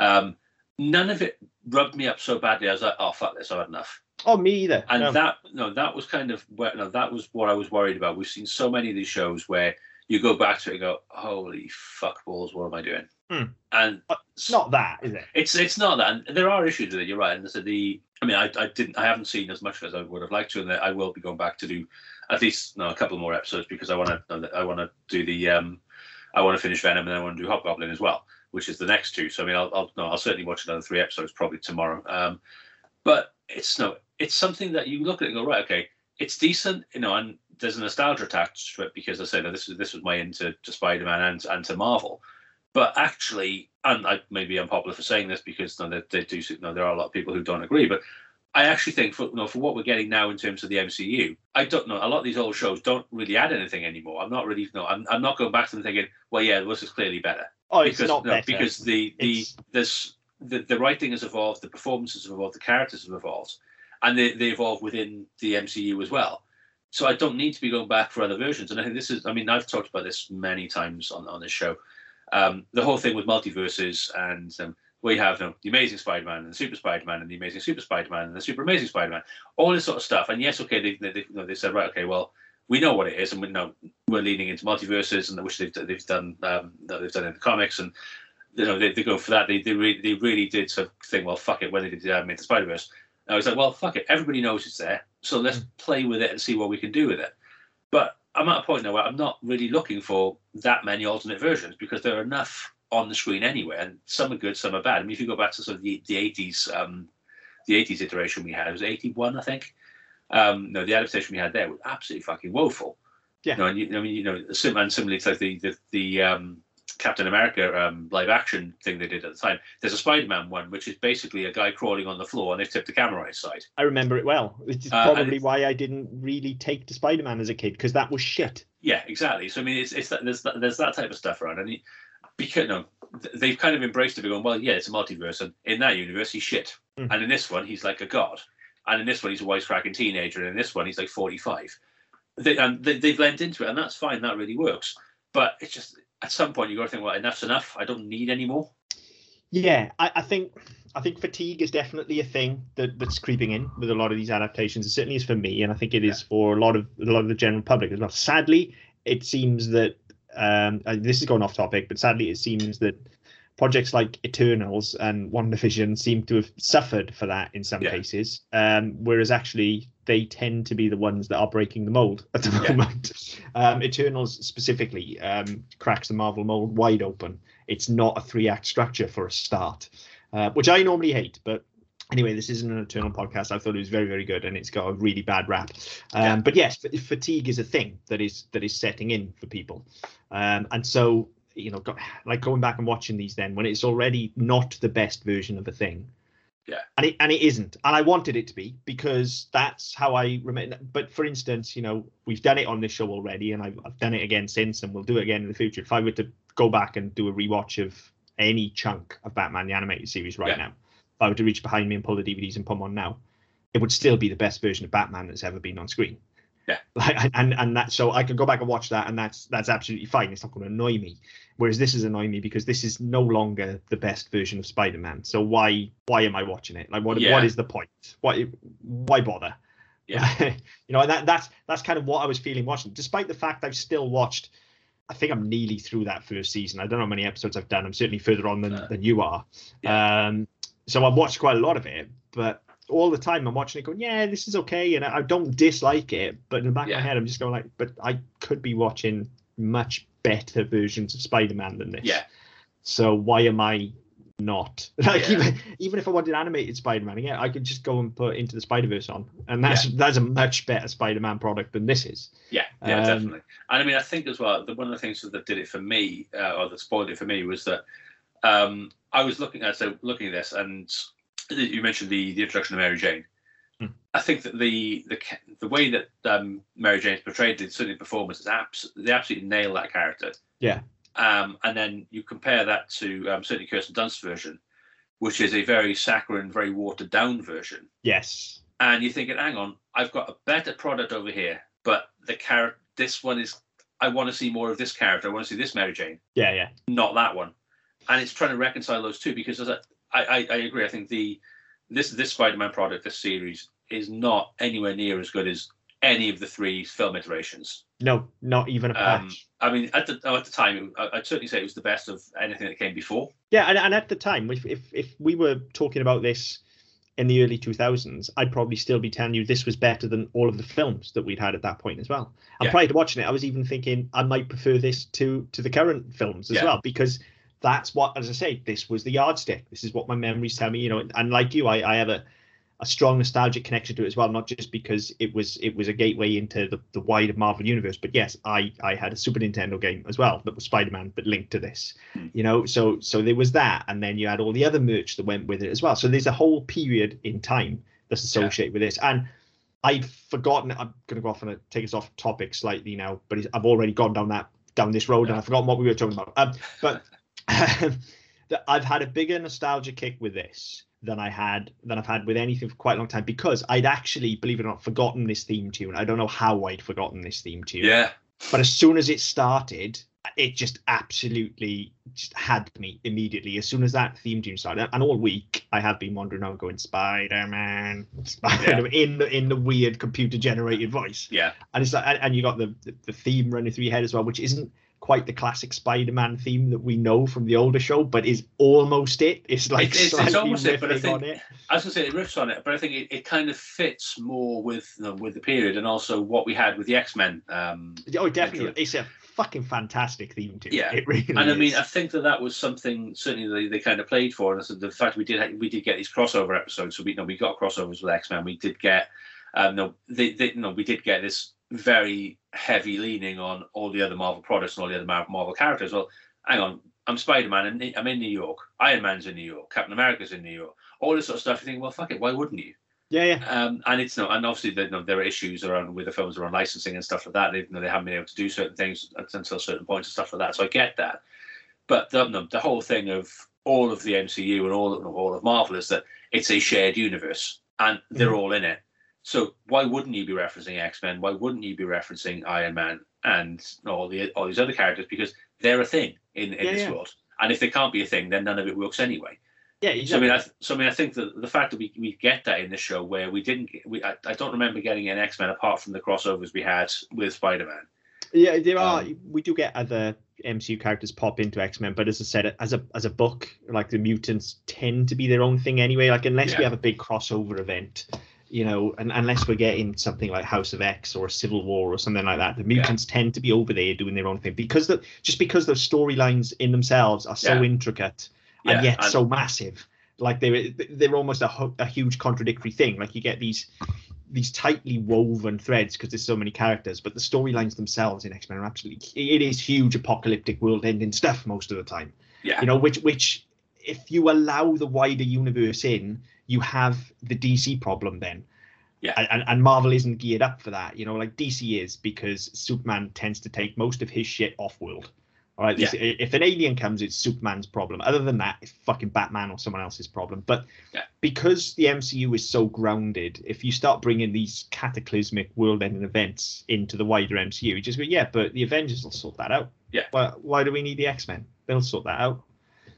B: um, none of it rubbed me up so badly. I was like, oh fuck this, I've had enough.
A: Oh, me either.
B: And
A: No.
B: that no, that was kind of where no, that was what I was worried about. We've seen so many of these shows where you go back to it and go, holy fuck balls, what am I doing?
A: Hmm.
B: And
A: it's not that, is it?
B: it's it's not that, and there are issues with it. You're right, and so the I mean, I, I didn't I haven't seen as much as I would have liked to, and I will be going back to do at least no, a couple more episodes because I want to I want to do the um I want to finish Venom and I want to do Hobgoblin as well, which is the next two. So I mean, I'll I'll, no, I'll certainly watch another three episodes probably tomorrow. Um, but it's no, it's something that you look at and go right, okay, it's decent, you know, and there's a nostalgia attached to it because I say no, this is this was my into to Spider-Man and and to Marvel. But actually, and I maybe unpopular for saying this because no, they, they do. No, there are a lot of people who don't agree. But I actually think for no, for what we're getting now in terms of the MCU, I don't know. A lot of these old shows don't really add anything anymore. I'm not really no. I'm, I'm not going back to them thinking, well, yeah, this is clearly better
A: Oh, it's
B: because
A: not
B: no,
A: better.
B: because the the
A: It's-
B: this the, the writing has evolved, the performances have evolved, the characters have evolved, and they, they evolve within the MCU as well. So I don't need to be going back for other versions. And I think this is, I mean, I've talked about this many times on, on this show. Um, the whole thing with multiverses and um, where you have you know, the Amazing Spider-Man and the Super Spider-Man and the Amazing Super Spider-Man and the Super Amazing Spider-Man, all this sort of stuff. And yes, okay, they they, you know, they said right, okay, well, we know what it is, and we know we're leaning into multiverses, and which they've they've done um, they've done in the comics, and you know they, they go for that. They they really, they really did sort of think, well, fuck it, when they did um, into Spider Verse. I was like, well, fuck it, everybody knows it's there, so let's play with it and see what we can do with it. But I'm at a point now where I'm not really looking for that many alternate versions because there are enough on the screen anyway, and some are good, some are bad. I mean, if you go back to sort of the, the 80s, um, the 80s iteration we had, it was 81, I think. Um, no, the adaptation we had there was absolutely fucking woeful.
A: Yeah.
B: You know, and you, I mean, you know, sim- and similarly to like the the, the um, Captain America um, live action thing they did at the time. There's a Spider-Man one, which is basically a guy crawling on the floor, and they've tipped the camera on his side.
A: I remember it well. Which is
B: Uh,
A: probably why I didn't really take to Spider-Man as a kid because that was shit.
B: Yeah, exactly. So I mean, it's, it's that, there's that, there's that type of stuff around, and he, because no, they've kind of embraced it, going, well, yeah, it's a multiverse, and in that universe he's shit,
A: Mm.
B: and in this one he's like a god, and in this one he's a wisecracking teenager, and in this one he's like 45. They, and they, they've lent into it, and that's fine. That really works. But it's just at some point you've got to think, well, enough's enough. I don't need any more.
A: Yeah, I, I think I think fatigue is definitely a thing that, that's creeping in with a lot of these adaptations. It certainly is for me, and I think it is for a lot of a lot of the general public as well. Sadly, it seems that um, uh, this is going off topic, but sadly, it seems that projects like Eternals and WandaVision seem to have suffered for that in some
B: Yeah.
A: cases, um, whereas actually they tend to be the ones that are breaking the mold at the
B: Yeah.
A: moment. Um, Eternals specifically um, cracks the Marvel mold wide open. It's not a three act structure for a start, uh, which I normally hate. But anyway, this isn't an Eternal podcast. I thought it was very, very good, and it's got a really bad rap. Um,
B: Yeah.
A: But yes, f- fatigue is a thing that is that is setting in for people, um, and so you know, go, like going back and watching these then when it's already not the best version of a thing.
B: Yeah.
A: And it and it isn't, and I wanted it to be because that's how I remember. But for instance, you know, we've done it on this show already, and I've, I've done it again since, and we'll do it again in the future. If I were to go back and do a rewatch of any chunk of Batman the animated series right
B: Yeah.
A: now, if I were to reach behind me and pull the DVDs and put them on now, it would still be the best version of Batman that's ever been on screen.
B: Yeah.
A: Like and and that so I can go back and watch that and that's that's absolutely fine. It's not going to annoy me. Whereas this is annoying me because this is no longer the best version of Spider-Man. So why why am I watching it? Like what
B: Yeah.
A: what is the point? Why why bother?
B: Yeah.
A: you know, and that that's that's kind of what I was feeling watching, despite the fact I've still watched. I think I'm nearly through that first season. I don't know how many episodes I've done. I'm certainly further on than,
B: Uh,
A: than you are. Um, so I've watched quite a lot of it, but all the time I'm watching it going, yeah, this is okay, and I, I don't dislike it. But in the back of my head, I'm just going like, but I could be watching much better versions of Spider-Man than this.
B: Yeah.
A: So why am I not? Like
B: Yeah.
A: even even if I wanted animated Spider-Man, yeah, I could just go and put Into the Spider-Verse on, and that's that's a much better Spider-Man product than this is.
B: Yeah, yeah,
A: Um,
B: definitely. And I mean, I think as well, the, one of the things that did it for me, uh, or that spoiled it for me, was that um, I was looking at so looking at this, and you mentioned the the introduction of Mary Jane.
A: Hmm.
B: I think that the the the way that um, Mary is portrayed in certainly performance is abs- they absolutely nail that character.
A: Yeah.
B: Um, and then you compare that to um, certainly Kirsten Dunst's version, which is a very saccharine, very watered down version
A: Yes.
B: and you're thinking, hang on, I've got a better product over here, but the character, this one is, I want to see more of this character. I want to see this Mary Jane,
A: Yeah, yeah.
B: not that one. And it's trying to reconcile those two because as I, I, I agree. I think the this this Spider-Man product, this series, is not anywhere near as good as any of the three film iterations.
A: No, not even a patch.
B: Um, I mean, at the oh, at the time, I'd certainly say it was the best of anything that came before.
A: Yeah, and, and at the time, if, if if we were talking about this in the early 2000s, I'd probably still be telling you this was better than all of the films that we'd had at that point as well. And
B: Yeah.
A: prior to watching it, I was even thinking I might prefer this to to the current films as
B: Yeah.
A: well because that's what, as I say, this was the yardstick. This is what my memories tell me, you know. And like you, I, I have a a strong nostalgic connection to it as well, not just because it was it was a gateway into the, the wider Marvel universe, but yes, I I had a Super Nintendo game as well that was Spider-Man, but linked to this,
B: Hmm.
A: you know. So so there was that, and then you had all the other merch that went with it as well. So there's a whole period in time that's associated with this, and I'd forgotten. I'm going to go off and take us off topic slightly now, but I've already gone down that down this road, and I've forgotten what we were talking about. Um, but Um, that I've had a bigger nostalgia kick with this than I had than I've had with anything for quite a long time because I'd actually, believe it or not, forgotten this theme tune. I don't know how I'd forgotten this theme tune.
B: Yeah,
A: But as soon as it started, it just absolutely just had me immediately as soon as that theme tune started. And all week I have been wandering around going Spider Man, Spider Man in the in the weird computer generated voice.
B: Yeah.
A: And it's like and, and you got the, the the theme running through your head as well, which isn't quite the classic Spider-Man theme that we know from the older show, but is almost it. It's like
B: It's- it's- almost it, but I think-
A: on it.
B: I was going to say it riffs on it, but I think it, it kind of fits more with you know, with the period and also what we had with the X Men. Um,
A: Oh, definitely. It's a fucking fantastic theme too.
B: Yeah.
A: It really
B: and I mean,
A: is.
B: I think that that was something certainly they, they kind of played for, and so the fact we did we did get these crossover episodes. So we you know we got crossovers with X Men. We did get um, no, they, they, no, we did get this very heavy leaning on all the other Marvel products and all the other Mar- Marvel characters. Well, hang on, I'm Spider Man and I'm in New York. Iron Man's in New York. Captain America's in New York. All this sort of stuff. You think, well, fuck it, why wouldn't you?
A: yeah, yeah.
B: Um, and it's no, and obviously there, no, there are issues around with the films around licensing and stuff like that. They, you know, they haven't been able to do certain things until certain points and stuff like that. So I get that. But the, the whole thing of all of the MCU and all of all of Marvel is that it's a shared universe and they're
A: Mhm.
B: all in it. So why wouldn't you be referencing X Men? Why wouldn't you be referencing Iron Man and all the all these other characters because they're a thing in, in
A: Yeah,
B: this
A: yeah.
B: world. And if they can't be a thing, then none of it works anyway.
A: Yeah,
B: So I mean, I, so I mean, I think that the fact that we, we get that in the show where we didn't, we I, I don't remember getting an X Men apart from the crossovers we had with Spider Man.
A: Yeah, there are.
B: Um,
A: we do get other MCU characters pop into X Men, but as I said, as a as a book, like the mutants tend to be their own thing anyway. Like unless we have a big crossover event, you know, and unless we're getting something like House of X or Civil War or something like that, the mutants tend to be over there doing their own thing because the just because those storylines in themselves are so
B: Yeah.
A: intricate
B: Yeah,
A: and yet
B: and-
A: so massive. Like they're they're almost a, a huge contradictory thing. Like you get these these tightly woven threads because there's so many characters, but the storylines themselves in X Men are absolutely it is huge apocalyptic world ending stuff most of the time.
B: Yeah.
A: You know, which which if you allow the wider universe in, you have the DC problem then.
B: Yeah.
A: And, and, Marvel isn't geared up for that. You know, like DC is because Superman tends to take most of his shit off world. All right. this- If an alien comes, it's Superman's problem. Other than that, it's fucking Batman or someone else's problem. But
B: Yeah.
A: because the MCU is so grounded, if you start bringing these cataclysmic world-ending events into the wider MCU, you just go, yeah, but the Avengers will sort that out.
B: Yeah.
A: Why, why do we need the X-Men? They'll sort that out.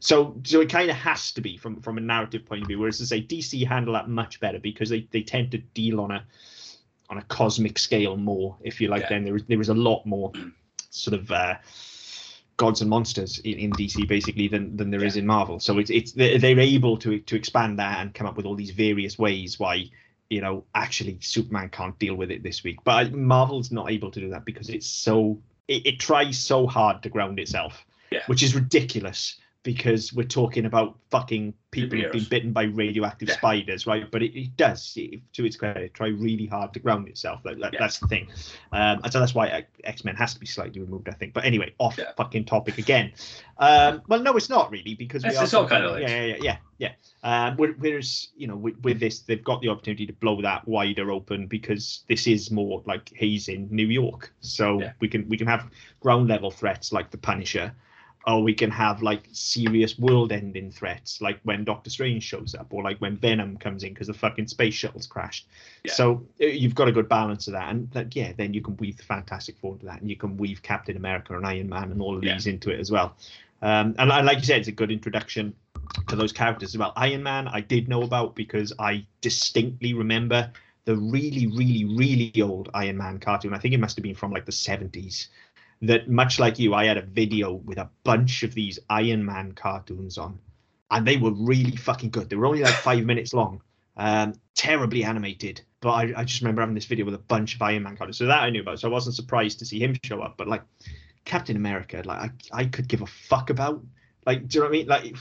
A: So, so it kind of has to be from from a narrative point of view. Whereas to say DC handle that much better because they, they tend to deal on a on a cosmic scale more, if you like.
B: Yeah.
A: Then there is there is a lot more sort of uh, gods and monsters in, in DC basically than than there is in Marvel. So it's it's they're, they're able to to expand that and come up with all these various ways why you know actually Superman can't deal with it this week. But Marvel's not able to do that because it's so it, it tries so hard to ground itself,
B: Yeah.
A: which is ridiculous because we're talking about fucking people who've been bitten by radioactive
B: Yeah.
A: spiders, right? But it, it does, it, to its credit, try really hard to ground itself. Like, that-
B: Yeah.
A: That's the thing. Um, and so that's why X Men has to be slightly removed, I think. But anyway, off
B: Yeah.
A: fucking topic again. Um, well, no, it's not really because we
B: It's-
A: are
B: it's all
A: talking-
B: kinda linked.
A: yeah, yeah, yeah, yeah. Um, whereas you know, with, with this, they've got the opportunity to blow that wider open because this is more like he's in New York, so we can we can have ground level threats like the Punisher, or we can have like serious world ending threats like when Doctor Strange shows up, or like when Venom comes in because the fucking space shuttle's crashed.
B: Yeah.
A: So uh, you've got a good balance of that, and like, yeah, then you can weave the Fantastic Four into that, and you can weave Captain America and Iron Man and all of
B: Yeah.
A: these into it as well. Um, and, and like you said, it's a good introduction to those characters as well. Iron Man, I did know about because I distinctly remember the really, really, really old Iron Man cartoon. I think it must have been from like the 70s. That much like you, I had a video with a bunch of these Iron Man cartoons on, and they were really fucking good. They were only like five minutes long, um, terribly animated. But I, I just remember having this video with a bunch of Iron Man cartoons. So that I knew about. So I wasn't surprised to see him show up. But like Captain America, like I, I could give a fuck about. Like, do you know what I mean? Like,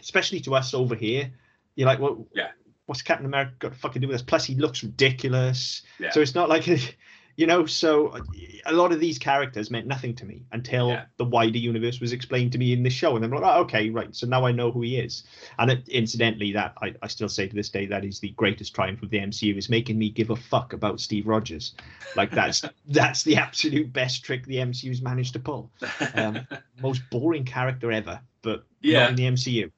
A: especially to us over here, you're like, well,
B: Yeah.
A: what's Captain America got to fucking do with this? Plus, he looks ridiculous.
B: Yeah.
A: So it's not like, you know, so a lot of these characters meant nothing to me until
B: Yeah.
A: the wider universe was explained to me in this show. And I'm like, oh, okay, right. So now I know who he is. And it, incidentally, that I, I still say to this day, that is the greatest triumph of the MCU is making me give a fuck about Steve Rogers. Like that's that's the absolute best trick the MCU's managed to pull. Um, most boring character ever, but
B: Yeah.
A: not in the MCU.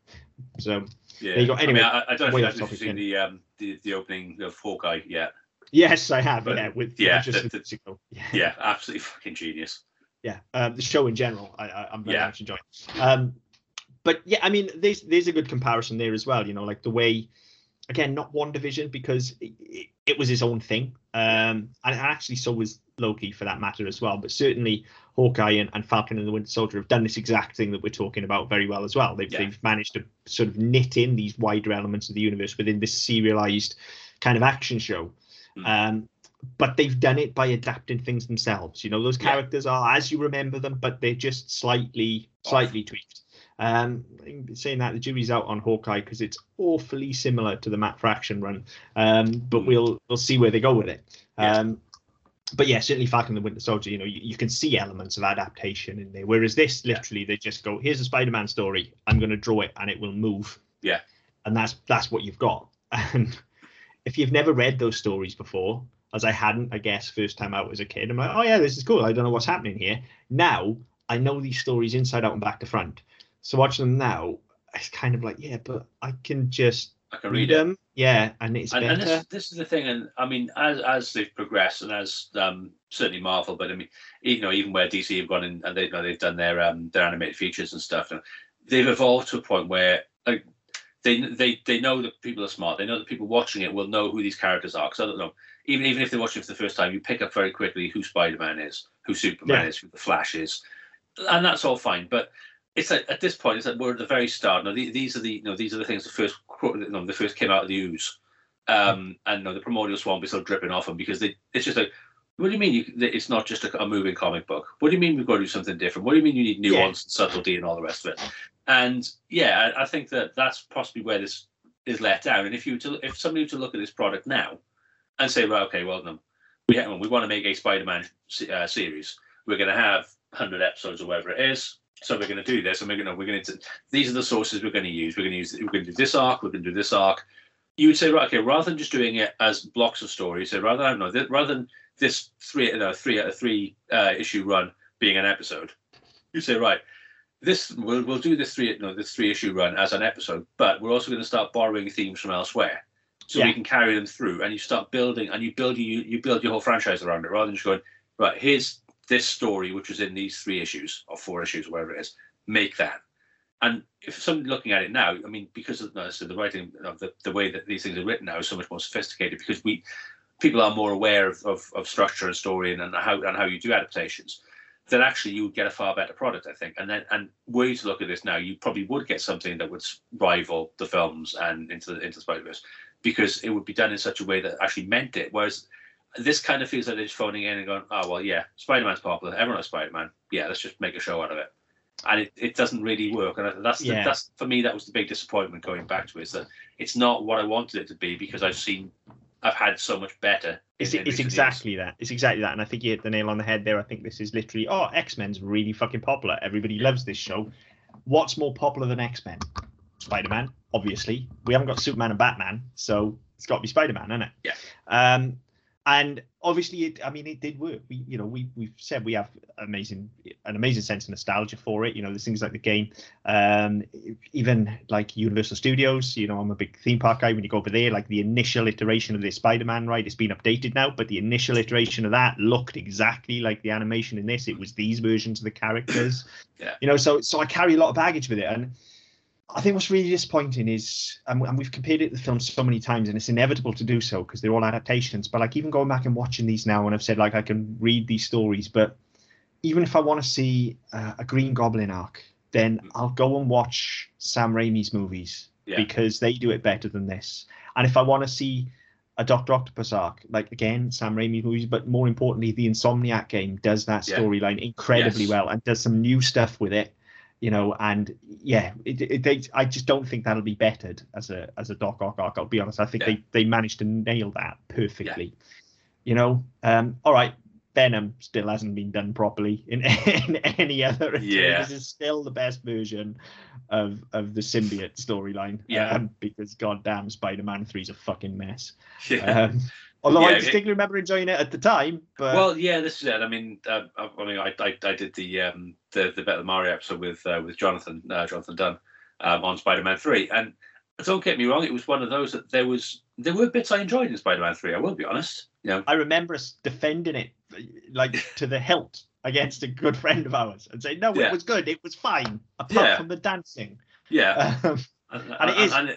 A: So
B: yeah.
A: there you go.
B: I
A: Anyway,
B: mean, I, I don't think
A: off
B: I've seen the um the, the opening of Hawkeye yet.
A: Yes, I have.
B: But,
A: yeah, with
B: yeah,
A: just
B: the-
A: ago. Yeah.
B: Yeah, absolutely fucking genius.
A: yeah, um, the show in general, I, I, am very
B: Yeah.
A: much enjoying. Um, but yeah, I mean, there's there's a good comparison there as well. You know, like the way, again, not WandaVision because it, it, it was his own thing, um, and actually so was Loki for that matter as well. But certainly Hawkeye and, and Falcon and the Winter Soldier have done this exact thing that we're talking about very well as well. They've
B: Yeah.
A: they've managed to sort of knit in these wider elements of the universe within this serialized kind of action show.
B: Mm.
A: Um, but they've done it by adapting things themselves. You know, those
B: Yeah.
A: characters are as you remember them, but they're just slightly, slightly tweaked. Um, saying that the jury's out on Hawkeye because it's awfully similar to the Matt Fraction run. Um, but
B: Mm.
A: we'll we'll see where they go with it.
B: Yeah.
A: Um, but yeah, certainly Falcon and the Winter Soldier, you know, you, you can see elements of adaptation in there. Whereas this,
B: Yeah.
A: literally, they just go, "Here's a Spider-Man story. I'm going to draw it, and it will move."
B: Yeah.
A: and that's that's what you've got. And if you've never read those stories before, as I hadn't, I guess, first time out as a kid, I'm like, "Oh yeah, this is cool. I don't know what's happening here." Now I know these stories inside out and back to front. So watching them now, it's kind of like, yeah, but I can just
B: I can
A: read
B: read it.
A: them. Yeah, and it's
B: And,
A: better.
B: and this, this is the thing, and I mean, as as they've progressed, and as um, certainly Marvel, but I mean, you know, even where DC have gone in and they you know they've done their um their animated features and stuff, and they've evolved to a point where like they they they know that people are smart. They know that people watching it will know who these characters are. Because I don't know, even even if they're watching it for the first time, you pick up very quickly who Spider Man is, who Superman
A: Yeah.
B: is, who the Flash is, and that's all fine. But it's like at this point, it's like we're at the very start. Now, the- these are the you know these are the things that first you know, the first came out of the ooze, um, and you know, the primordial swamp is still dripping off them because they it's just like. What do you mean you, it's not just a, a moving comic book? What do you mean we've got to do something different? What do you mean you need
A: Yeah.
B: nuance and subtlety and all the rest of it? And yeah, I, I think that that's possibly where this is let down. And if you to, if somebody were to look at this product now and say, right, okay, well, no, we ha- we want to make a Spider-Man uh, series. We're going to have hundred episodes or whatever it is. So we're going to do this, and we're going to we're going to these are the sources we're going to use. We're going to use we're going to do this arc. We're going to do this arc. You would say, right, okay, rather than just doing it as blocks of stories, so rather I don't know, th- rather than this three no, three a three uh, issue run being an episode, you say, right, this we'll, we'll do this three no this three issue run as an episode, but we're also going to start borrowing themes from elsewhere, so we can carry them through. And you start building, and you build you you build your whole franchise around it, rather than just going right. Here's this story, which was in these three issues or four issues, or whatever it is. Make that. And if somebody looking at it now, I mean, because of no, so the writing of the, the way that these things are written now is so much more sophisticated because we people are more aware of, of, of structure and story and, and how and how you do adaptations then actually you would get a far better product, I think. And then, and were you to look at this now, you probably would get something that would rival the films and into the into Spider Verse, because it would be done in such a way that actually meant it. Whereas this kind of feels like they're just phoning in and going, "Oh well, yeah, Spider Man's popular. Everyone knows Spider Man. Yeah, let's just make a show out of it." And it, it doesn't really work. And that's the,
A: Yeah.
B: that's for me that was the big disappointment going back to it, is that it's not what I wanted it to be because I've seen I've had so much better.
A: It's, it's
B: years.
A: exactly that. It's exactly that. And I think you hit the nail on the head there. I think this is literally, oh, X Men's really fucking popular. Everybody loves this show. What's more popular than X Men? Spider Man, obviously. We haven't got Superman and Batman, so it's got to be Spider Man, isn't it?
B: Yeah.
A: Um, and obviously, it. I mean, it did work. We, you know, we we've said we have amazing, an amazing sense of nostalgia for it. You know, there's things like the game, um, even like Universal Studios. You know, I'm a big theme park guy. When you go over there, like the initial iteration of the Spider-Man ride, it's been updated now, but the initial iteration of that looked exactly like the animation in this. It was these versions of the characters.
B: Yeah.
A: You know, so so I carry a lot of baggage with it, and I think what's really disappointing is, and, and we've compared it to the film so many times, and it's inevitable to do so because they're all adaptations. But like even going back and watching these now, and I've said like I can read these stories, but even if I want to see uh, a Green Goblin arc, then I'll go and watch Sam Raimi's movies
B: Yeah.
A: because they do it better than this. And if I want to see a Doctor Octopus arc, like again Sam Raimi movies, but more importantly, the Insomniac game does that
B: Yeah.
A: storyline incredibly
B: Yes.
A: well and does some new stuff with it. You know, and yeah, it, it, they, I just don't think that'll be bettered as a as a Doc Ock arc. I'll be honest. I think
B: Yeah.
A: they they managed to nail that perfectly. You know, um, all right. Venom still hasn't been done properly in, in any other.
B: Yeah.
A: This is still the best version of of the symbiote storyline.
B: Yeah.
A: Um, because goddamn Spider-Man 3 is a fucking mess.
B: Yeah.
A: Um, although
B: Yeah,
A: I
B: it-
A: distinctly remember enjoying it at the time. But
B: well, yeah, this is it. I mean, uh, I, I mean, I, I, I did the um, the the Better Mario episode with uh, with Jonathan uh, Jonathan Dunn um, on Spider Man Three, and don't get me wrong, it was one of those that there was there were bits I enjoyed in Spider Man Three. I will be honest. You know,
A: I remember us defending it like to the hilt against a good friend of ours and say, no,
B: Yeah.
A: it was good, it was fine, apart
B: Yeah.
A: from the dancing.
B: Yeah,
A: Um,
B: and,
A: and it is
B: and,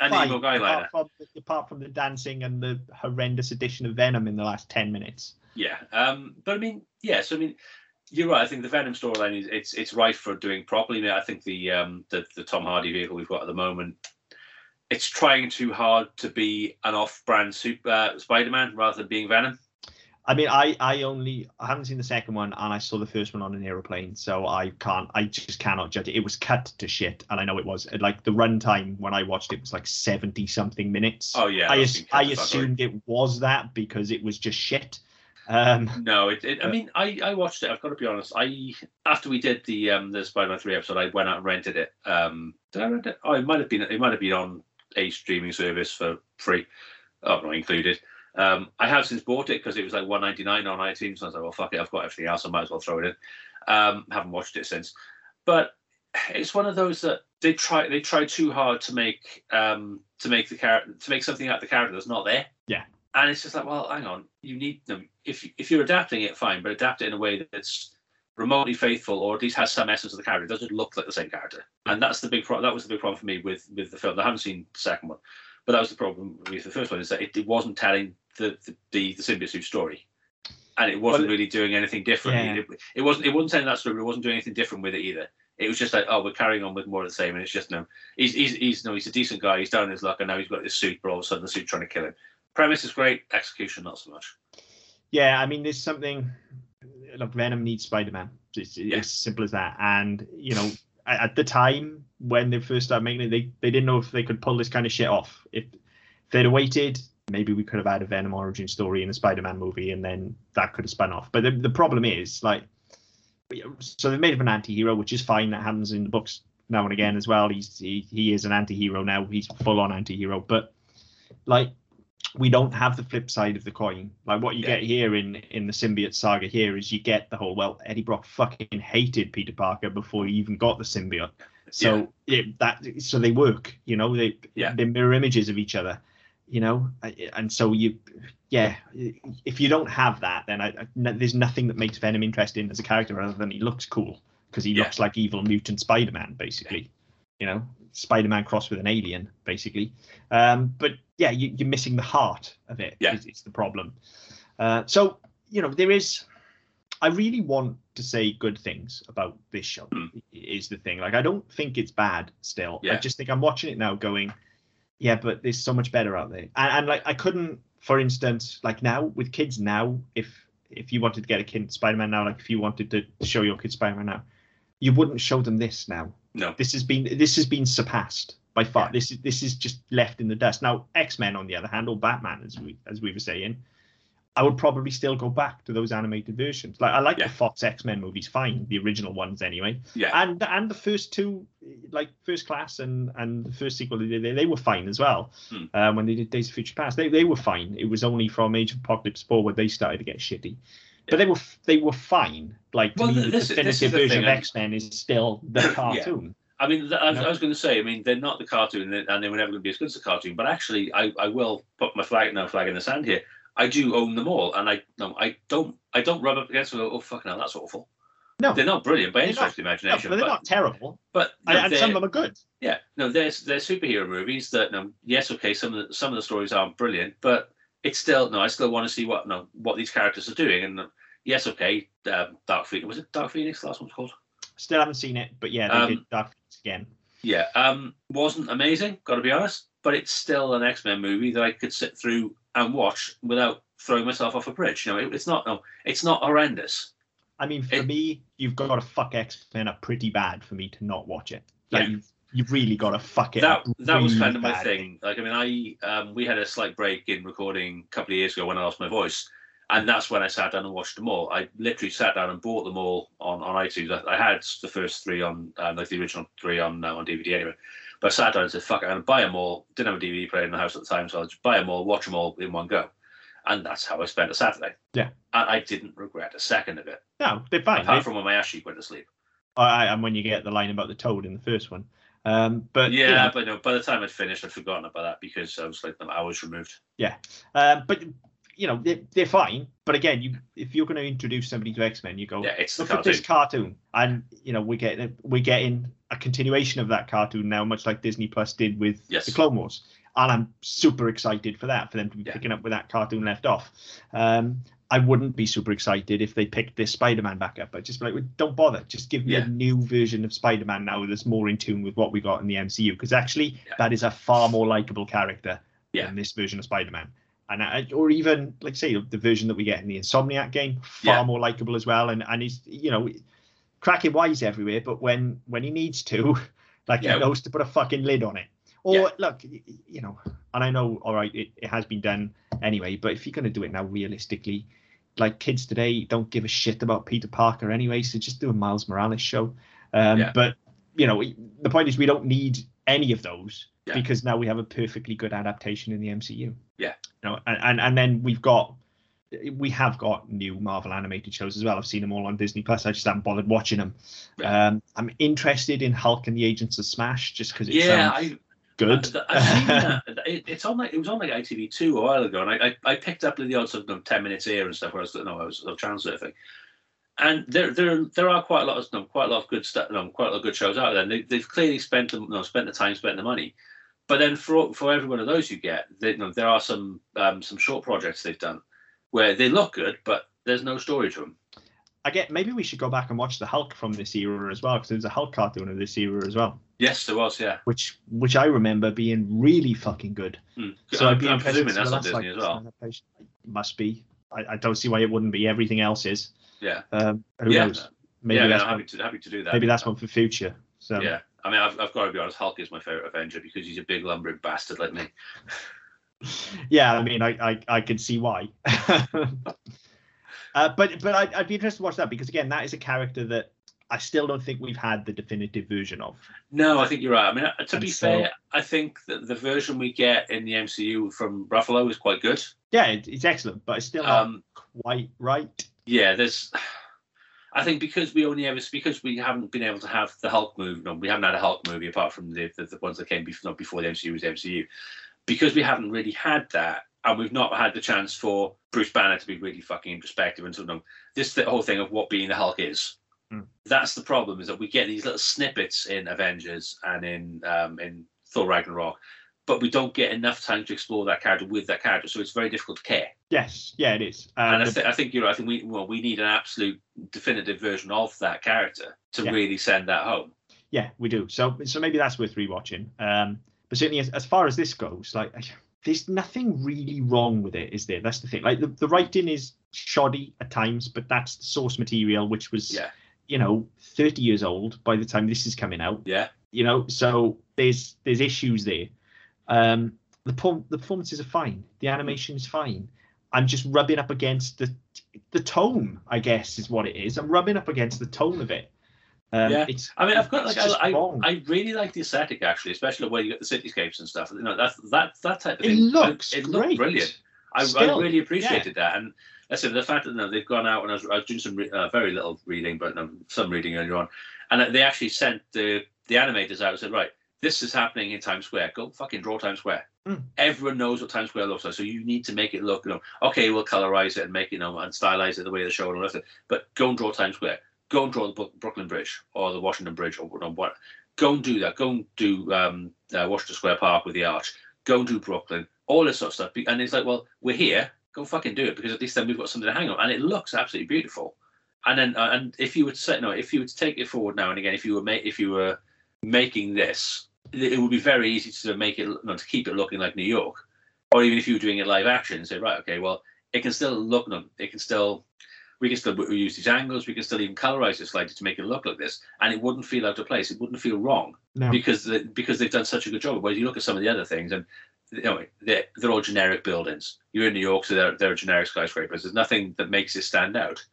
B: Guy
A: apart, from, apart from the dancing and the horrendous addition of Venom in the last 10 minutes.
B: Yeah, um, but I mean, yeah. So I mean, you're right. I think the Venom storyline is it's it's rife for doing properly. I, I think the um the, the Tom Hardy vehicle we've got at the moment, it's trying too hard to be an off-brand super uh, Spider-Man rather than being Venom.
A: I mean, I, I only I haven't seen the second one, and I saw the first one on an aeroplane, so I can't, I just cannot judge it. It was cut to shit, and I know it was. Like the runtime when I watched it was like seventy something minutes.
B: Oh yeah,
A: I, as- I assumed it was that because it was just shit. Um,
B: No, it, it, I mean, I, I watched it. I've got to be honest. I after we did the um the Spider-Man three episode, I went out and rented it. Um, did I rent it? Oh, it might have been it might have been on a streaming service for free, oh not included. Um, I have since bought it because it was like one ninety nine on iTunes. So I was like, well, fuck it, I've got everything else. I might as well throw it in. Um, haven't watched it since, but it's one of those that they try they try too hard to make um to make the character to make something out of the character that's not there.
A: Yeah.
B: And it's just like, well, hang on, you need them. If if you're adapting it, fine, but adapt it in a way that's remotely faithful, or at least has some essence of the character. It doesn't look like the same character, and that's the big problem. That was the big problem for me with with the film. I haven't seen the second one, but that was the problem with the first one is that it, it wasn't telling the the the, the symbiote suit story, and it wasn't
A: Well,
B: really doing anything different.
A: yeah.
B: It, it wasn't it wasn't telling that story. But it wasn't doing anything different with it either. It was just like, oh, we're carrying on with more of the same, and it's just no. He's he's he's no, he's a decent guy. He's down his luck, and now he's got this suit, but all of a sudden the suit trying to kill him. Premise is great, execution not so much.
A: yeah, I mean, there's something. Look, Venom needs Spider-Man. It's, it's
B: Yeah.
A: as simple as that. And you know, at the time when they first started making it, they they didn't know if they could pull this kind of shit off. If, if they'd waited, maybe we could have had a Venom origin story in a Spider-Man movie, and then that could have spun off. But the, the problem is, like, so they've made him an anti-hero, which is fine. That happens in the books now and again as well. He's he, he is an anti-hero now. He's full-on anti-hero, but like we don't have the flip side of the coin. Like what you
B: Yeah.
A: get here in in the symbiote saga here is you get the whole well Eddie Brock fucking hated Peter Parker before he even got the symbiote. So it, that so they work, you know, they
B: Yeah.
A: they're mirror images of each other, you know, and so you yeah, if you don't have that, then I, I- no- there's nothing that makes Venom interesting as a character other than he looks cool because he
B: Yeah.
A: looks like evil mutant Spider-Man basically, you know, Spider-Man crossed with an alien basically. Um, but yeah, you, you're missing the heart of it.
B: Yeah.
A: is, is the problem. Uh, so you know there is. I really want to say good things about this show.
B: Hmm.
A: Is the thing like I don't think it's bad. Still, I just think I'm watching it now, going, yeah, but there's so much better out there. And, and like I couldn't, for instance, like now with kids now, if if you wanted to get a kid Spider-Man now, like if you wanted to show your kid Spider-Man now, you wouldn't show them this now
B: No.
A: this has been this has been surpassed by far.
B: Yeah.
A: This is this is just left in the dust. Now X Men, on the other hand, or Batman, as we as we were saying, I would probably still go back to those animated versions. Like I like
B: Yeah.
A: the Fox X Men movies, fine, the original ones anyway,
B: Yeah.
A: and and the first two, like First Class and and the first sequel they they, they were fine as well.
B: Hmm.
A: Um, when they did Days of Future Past, they they were fine. It was only from Age of Apocalypse Four where they started to get shitty. But they were they were fine. Like
B: Well,
A: me,
B: th-
A: the
B: this- is
A: definitive
B: the
A: version
B: thing,
A: of X Men is still the
B: Yeah.
A: cartoon.
B: I mean, th- I,
A: No.
B: I was going to say, I mean, they're not the cartoon, and they were never going to be as good as the cartoon. But actually, I, I will put my flag no flag in the sand here. I do own them all, and I no, I don't I don't rub up against them. and go, Oh fuck, no, that's awful.
A: No.
B: they're not brilliant by any
A: They're
B: stretch of the
A: No,
B: imagination.
A: but they're
B: but
A: not terrible,
B: but
A: and,
B: no,
A: and some of them are good.
B: Yeah, no, there's there's superhero movies that no, yes, okay, some of the some of the stories aren't brilliant, but it's still no, I still want to see what no what these characters are doing, and yes, okay, um, Dark Phoenix was it Dark Phoenix? The last one's called.
A: Still haven't seen it, but yeah, they
B: Um,
A: did Dark Phoenix again.
B: Yeah, um, wasn't amazing, got to be honest, but it's still an X Men movie that I could sit through and watch without throwing myself off a bridge. You know, it, it's not no, it's not horrendous.
A: I mean, for
B: it-
A: me, you've got to fuck X Men up pretty bad for me to not watch it. Like
B: Yeah.
A: you've, you've really got to fuck it
B: that
A: up.
B: that was
A: really
B: kind of my thing. Like, I mean, I um, we had a slight break in recording a couple of years ago when I lost my voice, and that's when I sat down and watched them all. I literally sat down and bought them all on, on iTunes. I, I had the first three on, um, like the original three on uh, on DVD anyway. But I sat down and said, "Fuck, I'm gonna buy them all." Didn't have a DVD player in the house at the time, so I'll just buy them all, watch them all in one go, and that's how I spent a Saturday.
A: Yeah.
B: and I didn't regret a second of it,
A: No, they're fine.
B: apart
A: They-
B: from when my ass went to sleep.
A: I, and when you get the line about the toad in the first one. Um, but you
B: yeah,
A: know,
B: but no, by the time I'd finished, I'd forgotten about that because I was like the hours removed.
A: Uh, but you know they're, they're fine. But again, you if you're going to introduce somebody to X Men, you go
B: Yeah, it's the
A: look at this cartoon, and you know we're getting we're getting a continuation of that cartoon now, much like Disney Plus did with
B: Yes.
A: the Clone Wars. And I'm super excited for that, for them to be
B: Yeah.
A: picking up where that cartoon left off. Um, I wouldn't be super excited if they picked this Spider-Man back up. I'd just be like, well, don't bother. Just give me
B: Yeah.
A: a new version of Spider-Man now that's more in tune with what we got in the MCU. Because actually,
B: Yeah.
A: that is a far more likable character
B: Yeah.
A: than this version of Spider-Man. And I, or even like say the version that we get in the Insomniac game, far more likable as well. And and he's you know cracking wise everywhere, but when when he needs to, like
B: Yeah.
A: he knows to put a fucking lid on it. Or
B: Yeah.
A: look, you know, and I know, all right, it, it has been done anyway, but if you're going to do it now realistically, like kids today don't give a shit about Peter Parker anyway, so just do a Miles Morales show. Um,
B: Yeah.
A: But, you know, the point is we don't need any of those
B: Yeah.
A: because now we have a perfectly good adaptation in the MCU.
B: Yeah.
A: You know, and, and, and then we've got, we have got new Marvel animated shows as well. I've seen them all on Disney Plus. I just haven't bothered watching them.
B: Yeah.
A: Um, I'm interested in Hulk and the Agents of Smash just because it
B: Yeah, I,
A: good.
B: I- I've seen that. It, it's on like it was on like ITV2 a while ago, and I, I, I picked up the odds of them ten minutes here and stuff. Where I was no, I was, I was channel surfing, and there there there are quite a lot of no, quite a lot of good stuff, no, quite a lot of good shows out there. And they, they've clearly spent the no, spent the time, spent the money. But then for for every one of those you get, they, you know, there are some um, some short projects they've done where they look good, but there's no story to them.
A: I get maybe we should go back and watch the Hulk from this era as well because there's a Hulk cartoon of this era as well,
B: Yes, there was, yeah.
A: which which I remember being really fucking good.
B: Hmm.
A: So
B: I'm,
A: I'd be
B: I'm presuming that's on Disney
A: like
B: as well.
A: Must be. I, I don't see why it wouldn't be. Everything else is.
B: Yeah,
A: Um, who
B: yeah,
A: knows? Maybe
B: yeah. I
A: that's
B: I'm
A: one,
B: happy to happy to do that.
A: maybe that's one for future. So
B: Yeah, I mean, I've, I've got to be honest. Hulk is my favorite Avenger because he's a big lumbering bastard like me.
A: yeah, I mean, I I, I can see why. uh, but but I'd, I'd be interested to watch that because again, that is a character that I still don't think we've had the definitive version of.
B: No, I think you're right. I mean, uh, to
A: And
B: be
A: so-
B: fair, I think that the version we get in the MCU from Ruffalo is quite good.
A: Yeah, it, it's excellent, but it's still not
B: Um,
A: quite right.
B: yeah, there's. I think because we only ever because we haven't been able to have the Hulk movie. No, we haven't had a Hulk movie apart from the the, the ones that came before, not before the MCU was MCU. Because we haven't really had that, and we've not had the chance for Bruce Banner to be really fucking introspective and sort of this the whole thing of what being the Hulk is.
A: Hmm.
B: That's the problem is that we get these little snippets in Avengers and in um, in Thor Ragnarok, but we don't get enough time to explore that character with that character, so it's very difficult to care.
A: Yes, yeah, it is.
B: And
A: Um,
B: I, th- I think you're right. I think we well we need an absolute definitive version of that character to
A: Yeah.
B: really send that home.
A: yeah, we do. So so maybe that's worth rewatching. Um, but certainly as, as far as this goes, like there's nothing really wrong with it, is there? That's the thing. Like the, the writing is shoddy at times, but that's the source material, which was
B: Yeah.
A: you know 30 years old by the time this is coming out.
B: Yeah,
A: You know, so there's there's issues there. Um, the perform- the performances are fine. The animation is fine. I'm just rubbing up against the the tone, I guess, is what it is. I'm rubbing up against the tone of it. Um,
B: Yeah.
A: It's,
B: I mean, I've got like I, I,
A: wrong.
B: I really like the aesthetic actually, especially where you get the cityscapes and stuff. You know, that that that type of
A: It
B: thing.
A: looks
B: I, it
A: great.
B: brilliant. I, I really appreciated that, and listen, the fact that you know, they've gone out and I was, I was doing some re- uh, very little reading, but um, some reading earlier on, and they actually sent the the animators out and said, right, this is happening in Times Square. Go fucking draw Times Square.
A: Mm.
B: Everyone knows what Times Square looks like, so you need to make it look, you know, okay, we'll colorize it and make it, you know, and stylize it the way the show and all the rest of it. But go and draw Times Square. Go and draw the Brooklyn Bridge or the Washington Bridge or you know, what. Go and do that. Go and do um, uh, Washington Square Park with the arch. Go and do Brooklyn. All this sort of stuff. And it's like, well, we're here. Go fucking do it because at least then we've got something to hang on, and it looks absolutely beautiful. And then, uh, and if you to say, no, if you to take it forward now and again, if you were ma- if you were making this, it would be very easy to make it, no, to keep it looking like New York, or even if you were doing it live action, say, right, okay, well, it can still look, no, it can still, we can still use these angles, we can still even colorize it slightly to make it look like this, and it wouldn't feel out of place, it wouldn't feel wrong
A: no.
B: because the, because they've done such a good job. Whereas you look at some of the other things, and you know they're, they're all generic buildings. You're in New York, so they're they're generic skyscrapers. There's nothing that makes it stand out.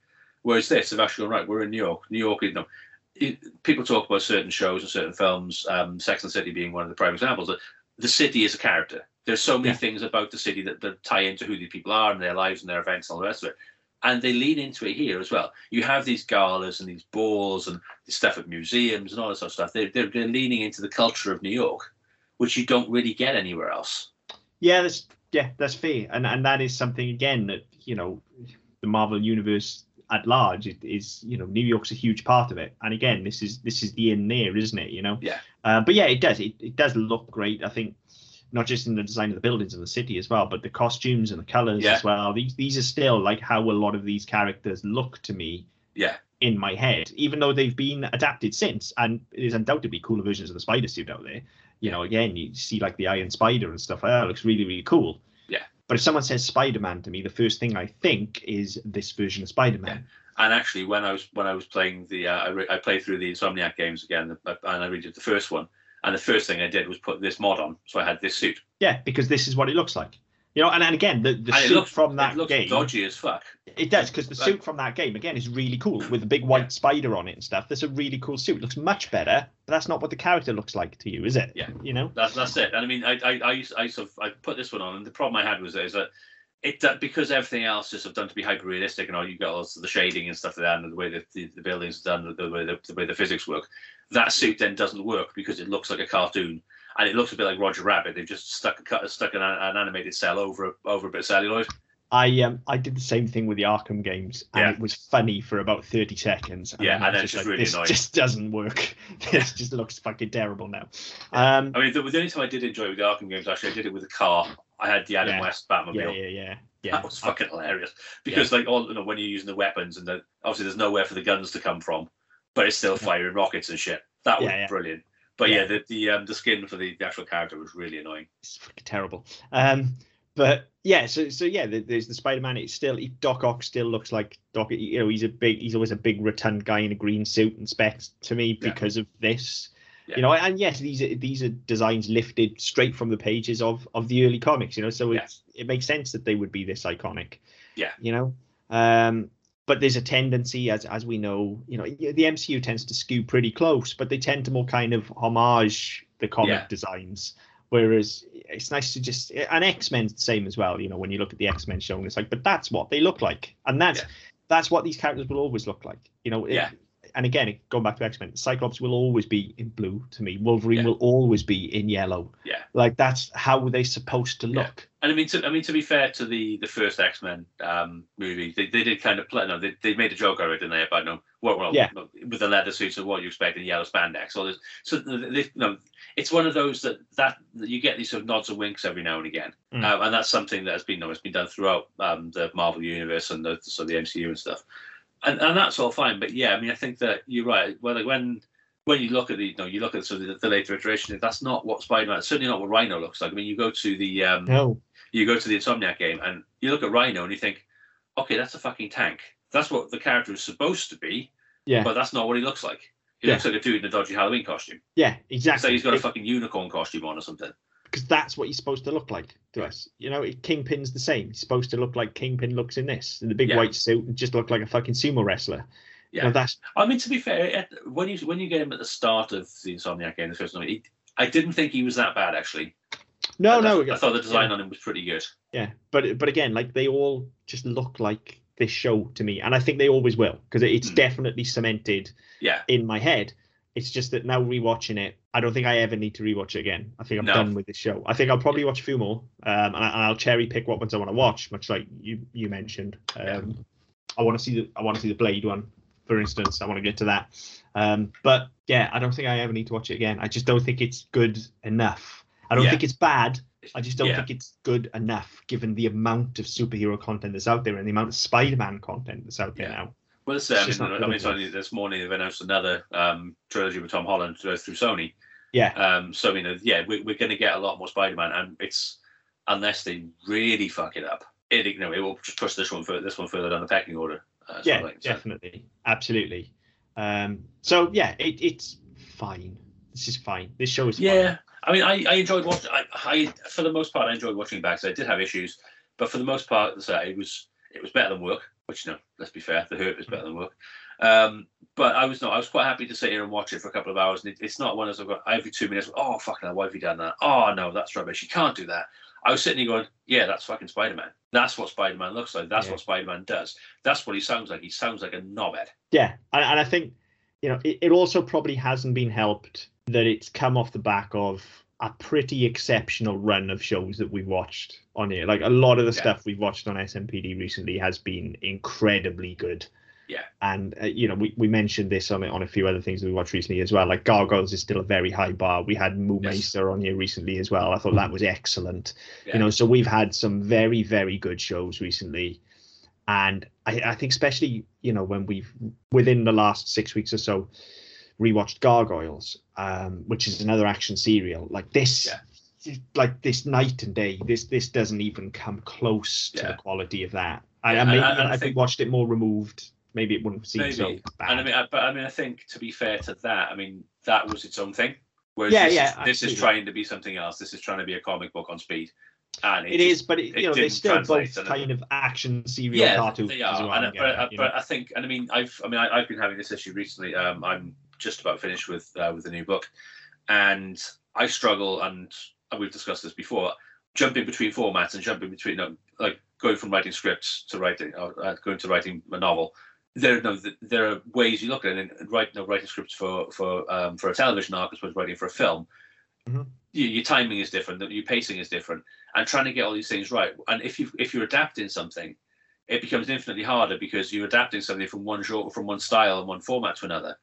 B: Whereas this, they've actually gone right. We're in New York. New York, you know, it, people talk about certain shows and certain films, um, Sex and the City being one of the prime examples. That the city is a character. There's so many
A: Yeah.
B: things about the city that, that tie into who these people are and their lives and their events and all the rest of it. And they lean into it here as well. You have these galas and these balls and this stuff at museums and all this sort of stuff. They're, they're, they're leaning into the culture of New York, which you don't really get anywhere else.
A: Yeah, that's yeah, that's fair, and and that is something again that you know, the Marvel universe at large it is you know New York's a huge part of it, and again this is this is the in there, isn't it? You know.
B: Yeah.
A: Uh, but yeah, it does. It, it does look great. I think not just in the design of the buildings and the city as well, but the costumes and the colors
B: Yeah.
A: as well. These these are still like how a lot of these characters look to me
B: Yeah,
A: in my head, even though they've been adapted since, and there's undoubtedly cooler versions of the spider suit out there. You know, again, you see like the Iron Spider and stuff like that. It looks really, really cool.
B: Yeah.
A: But if someone says Spider-Man to me, the first thing I think is this version of Spider-Man.
B: and actually when I was when I was playing the uh, I, re- I played through the Insomniac games again, uh, and I redid the first one. And the first thing I did was put this mod on, so I had this suit.
A: Yeah, because this is what it looks like. You know, and, and again, the, the
B: and
A: suit
B: looks
A: from that
B: it looks
A: game,
B: dodgy as fuck.
A: it does because the
B: Like-
A: suit from that game again is really cool with the big white spider on it and stuff. That's a really cool suit. It looks much better, but that's not what the character looks like to you, is it?
B: Yeah.
A: You know.
B: That's that's it. And I mean, I I I, used, I sort of I put this one on, and the problem I had was is that it because everything else is sort of done to be hyper realistic, and all you got also the shading and stuff like that, and the way that the, the buildings are done, the way the, the way the physics work. That suit then doesn't work because it looks like a cartoon, and it looks a bit like Roger Rabbit. They've just stuck a cut, stuck an, an animated cell over a, over a bit of celluloid.
A: I um I did the same thing with the Arkham games, and
B: Yeah.
A: it was funny for about thirty seconds.
B: Yeah,
A: I
B: and then it's just really
A: this
B: annoying.
A: just doesn't work. this just looks fucking terrible now. Um,
B: I mean, the, the only time I did enjoy with the Arkham games, actually, I did it with a car. I had the Adam
A: Yeah.
B: West Batmobile.
A: yeah, yeah, yeah, yeah.
B: That was fucking hilarious because, like, all you know, when you're using the weapons and the, obviously there's nowhere for the guns to come from, but it's still firing rockets and shit. That was
A: Yeah, yeah.
B: brilliant. But yeah,
A: Yeah.
B: the the um the skin for the, the actual character was really annoying.
A: it's terrible. Um, but yeah, so so yeah, there- there's the Spider-Man. It's still Doc Ock still looks like Doc. You know, he's a big, he's always a big rotund guy in a green suit and specs to me because of this. You know, and yes, these are these are designs lifted straight from the pages of of the early comics. You know, so
B: Yeah.
A: it makes sense that they would be this iconic.
B: Yeah.
A: You know, um, but there's a tendency, as as we know, you know, the MCU tends to skew pretty close, but they tend to more kind of homage the comic
B: Yeah.
A: designs. Whereas it's nice to just and X Men's the same as well. You know, when you look at the X Men show, and it's like, but that's what they look like, and that's
B: Yeah.
A: that's what these characters will always look like. You know, it-
B: Yeah.
A: And again, going back to X Men, Cyclops will always be in blue to me. Wolverine
B: Yeah.
A: will always be in yellow.
B: Yeah.
A: like that's how they're supposed to
B: Yeah.
A: look.
B: And I mean, to I mean, to be fair to the the first X Men um, movie, they, they did kind of play. No, they, they made a joke out of it, didn't they? About no, well, well,
A: Yeah.
B: with the leather suits and what you expect in yellow spandex. All this, so they, you know, it's one of those that that, you get these sort of nods and winks every now and again,
A: Mm.
B: um, and that's something that has been, you know, it's been done throughout um, the Marvel universe and the so the MCU and stuff, and and that's all fine. But yeah, I mean, I think that you're right. Well, like when when you look at the, you know, you look at sort of the, the later iteration, that's not what Spider-Man. Certainly not what Rhino looks like. I mean, you go to the um,
A: No,
B: you go to the Insomniac game and you look at Rhino and you think, okay, that's a fucking tank. That's what the character is supposed to be,
A: yeah,
B: but that's not what he looks like. He
A: Yeah.
B: looks like a dude in a dodgy Halloween costume.
A: yeah, exactly.
B: So he's got a fucking unicorn costume on or something.
A: Because that's what he's supposed to look like to us. You know, Kingpin's the same. He's supposed to look like Kingpin looks in this, in the big
B: Yeah.
A: white suit, and just look like a fucking sumo wrestler. You
B: Yeah.
A: know, that's
B: I mean, to be fair, when you when you get him at the start of the Insomniac game, the first one, he, I didn't think he was that bad actually.
A: no,
B: I,
A: no.
B: I thought the design on him was pretty good.
A: Yeah, but but again, like they all just look like this show to me, and I think they always will because it's
B: Hmm.
A: definitely cemented
B: Yeah,
A: in my head. It's just that now rewatching it, I don't think I ever need to rewatch it again. I think I'm
B: No.
A: done with this show. I think I'll probably watch a few more, um, and, I, and I'll cherry pick what ones I want to watch, much like you you mentioned. Um, I want to see the I want to see the Blade one, for instance. I want to get to that. Um, but yeah, I don't think I ever need to watch it again. I just don't think it's good enough. I don't
B: Yeah.
A: think it's bad. I just don't
B: Yeah.
A: think it's good enough given the amount of superhero content that's out there and the amount of Spider-Man content that's out there
B: Yeah.
A: now.
B: Well, it's,
A: It's
B: I mean,
A: not
B: I mean, it's this morning they've announced another um, trilogy with Tom Holland uh, through Sony.
A: Yeah.
B: Um, so you know, yeah, we, we're going to get a lot more Spider-Man, and it's unless they really fuck it up, it you know it will just push this one further, this one further down the pecking order. Uh,
A: yeah,
B: thing. So,
A: definitely, absolutely. Um, so yeah, it, it's fine. This is fine. This show is
B: yeah.
A: fine.
B: I mean, I, I enjoyed watching. I, I for the most part, I enjoyed watching back. So I did have issues, but for the most part, so it was it was better than work. Which no, let's be fair, the hurt is better than work. Um, but I was not. I was quite happy to sit here and watch it for a couple of hours. And it, it's not one of those I've got every two minutes. Oh fucking hell, why have you done that? Oh no, that's rubbish. You can't do that. I was sitting here going, yeah, that's fucking Spider Man. That's what Spider Man looks like. That's
A: Yeah.
B: what Spider Man does. That's what he sounds like. He sounds like a knobhead.
A: Yeah, and, and I think you know it, it also probably hasn't been helped that it's come off the back of a pretty exceptional run of shows that we've watched on here. Like a lot of the
B: Yeah.
A: stuff we've watched on SMPD recently has been incredibly good.
B: Yeah.
A: And uh, you know, we, we mentioned this on on a few other things that we watched recently as well. Like Gargoyles is still a very high bar. We had Moo
B: Yes.
A: On here recently as well. I thought that was excellent.
B: Yeah.
A: You know, so we've had some very very good shows recently, and I, I think especially you know when we've within the last six weeks or so rewatched Gargoyles, um, which is another action serial. Like this,
B: Yeah.
A: like this night and day. This this doesn't even come close to
B: Yeah.
A: the quality of that. I,
B: Yeah,
A: I
B: and-
A: maybe
B: and I
A: I think watched it more removed. Maybe it wouldn't seem so bad.
B: And I mean, I, but I mean, I think to be fair to that, I mean, that was its own thing. Whereas
A: Yeah,
B: this,
A: yeah,
B: is, this is trying to be something else. This is trying to be a comic book on speed. And
A: it
B: just-
A: is, but it,
B: it
A: you know, they're still both kind of action serial
B: yeah,
A: cartoons.
B: they are.
A: well,
B: and, but,
A: guess, you know.
B: but I think, and I mean, I've, I mean, I, I've been having this issue recently. Um, I'm just about finished with uh, with the new book, and I struggle, and we've discussed this before, jumping between formats and jumping between, like going from writing scripts to writing, uh, uh, going to writing a novel. There, no, th- there are ways you look at it, and no, writing scripts for for um, for a television arc as opposed to writing for a film.
A: Mhm.
B: Your, your timing is different, your pacing is different, and trying to get all these things right. And if you if you're adapting something, it becomes infinitely harder because you're adapting something from one genre, from one style and one format to another,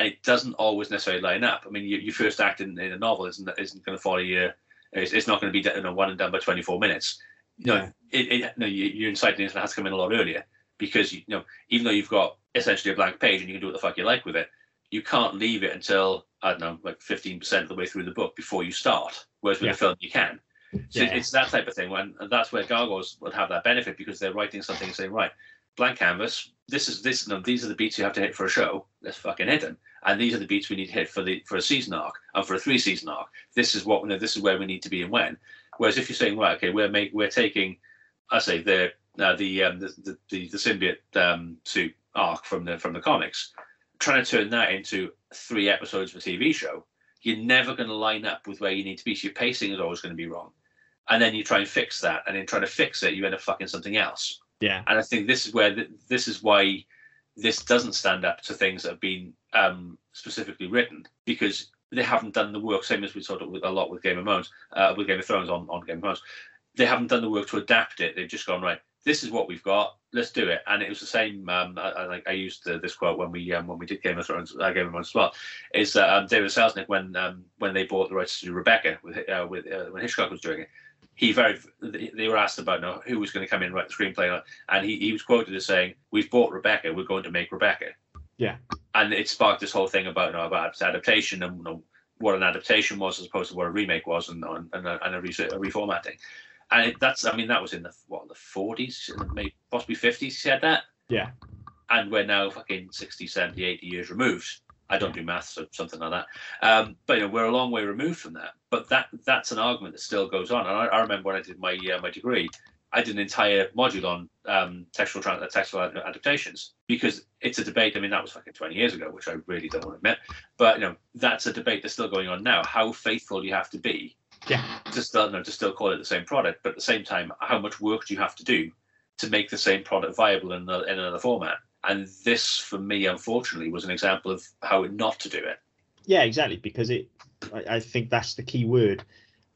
B: and it doesn't always necessarily line up. I mean, your, your first act in, in a novel isn't isn't going to follow your, it's, it's not going to be you know, one and done by 24 minutes. You know,
A: Yeah.
B: it, it no, you, your inciting incident has to come in a lot earlier because you, know even though you've got essentially a blank page and you can do what the fuck you like with it, you can't leave it until I don't know, like 15% of the way through the book before you start. Whereas with
A: Yeah.
B: a film, you can. So
A: Yeah.
B: it's that type of thing. When and that's where Gargoyles would have that benefit because they're writing something and saying, right, blank canvas. This is this. No, these are the beats you have to hit for a show. Let's fucking hit them. And these are the beats we need to hit for the for a season arc and for a three season arc. This is what you know, this is where we need to be and when. Whereas if you're saying, right, okay, we're make we're taking, I say the uh, the, um, the the the the symbiote um, suit arc from the from the comics, trying to turn that into three episodes of a TV show. You're never going to line up with where you need to be. So your pacing is always going to be wrong and then you try and fix that, and in trying to fix it, you end up fucking something else.
A: yeah,
B: And I think this is where th- this is why this doesn't stand up to things that have been um, specifically written because they haven't done the work. Same as we of with a lot with Game of Thrones, uh, with Game of Thrones on, on Game of Thrones, they haven't done the work to adapt it. They've just gone right. This is what we've got. Let's do it. And it was the same. Um, I, I, used uh, this quote when we um, when we did Game of Thrones, uh, Game of Thrones as well. Is that um, David Selznick when um, when they bought the rights to do Rebecca with uh, with uh, when Hitchcock was doing it he very they were asked about know, who was going to come in and write the screenplay and he, he was quoted as saying we've bought rebecca we're going to make rebecca
A: Yeah.
B: And it sparked this whole thing about you know, about adaptation and you know, what an adaptation was as opposed to what a remake was and and, and, a, and a, re- a reformatting and it, that's i mean that was in the what the 40s maybe possibly 50s he said that
A: Yeah.
B: and we're now fucking 60 70 80 years removed I don't do maths or something like that. Um, but you know, we're a long way removed from that. But that that's an argument that still goes on. And I, I remember when I did my uh, my degree, I did an entire module on um, textual textual adaptations because it's a debate. I mean, that was fucking 20 years ago, which I really don't want to admit. But you know, that's a debate that's still going on now. How faithful you have to be
A: Yeah.
B: to still you know, to still call it the same product, but at the same time, how much work do you have to do to make the same product viable in another, in another format? And this, for me, unfortunately, was an example of how not to do it.
A: yeah, exactly. Because it, I, I think that's the key word.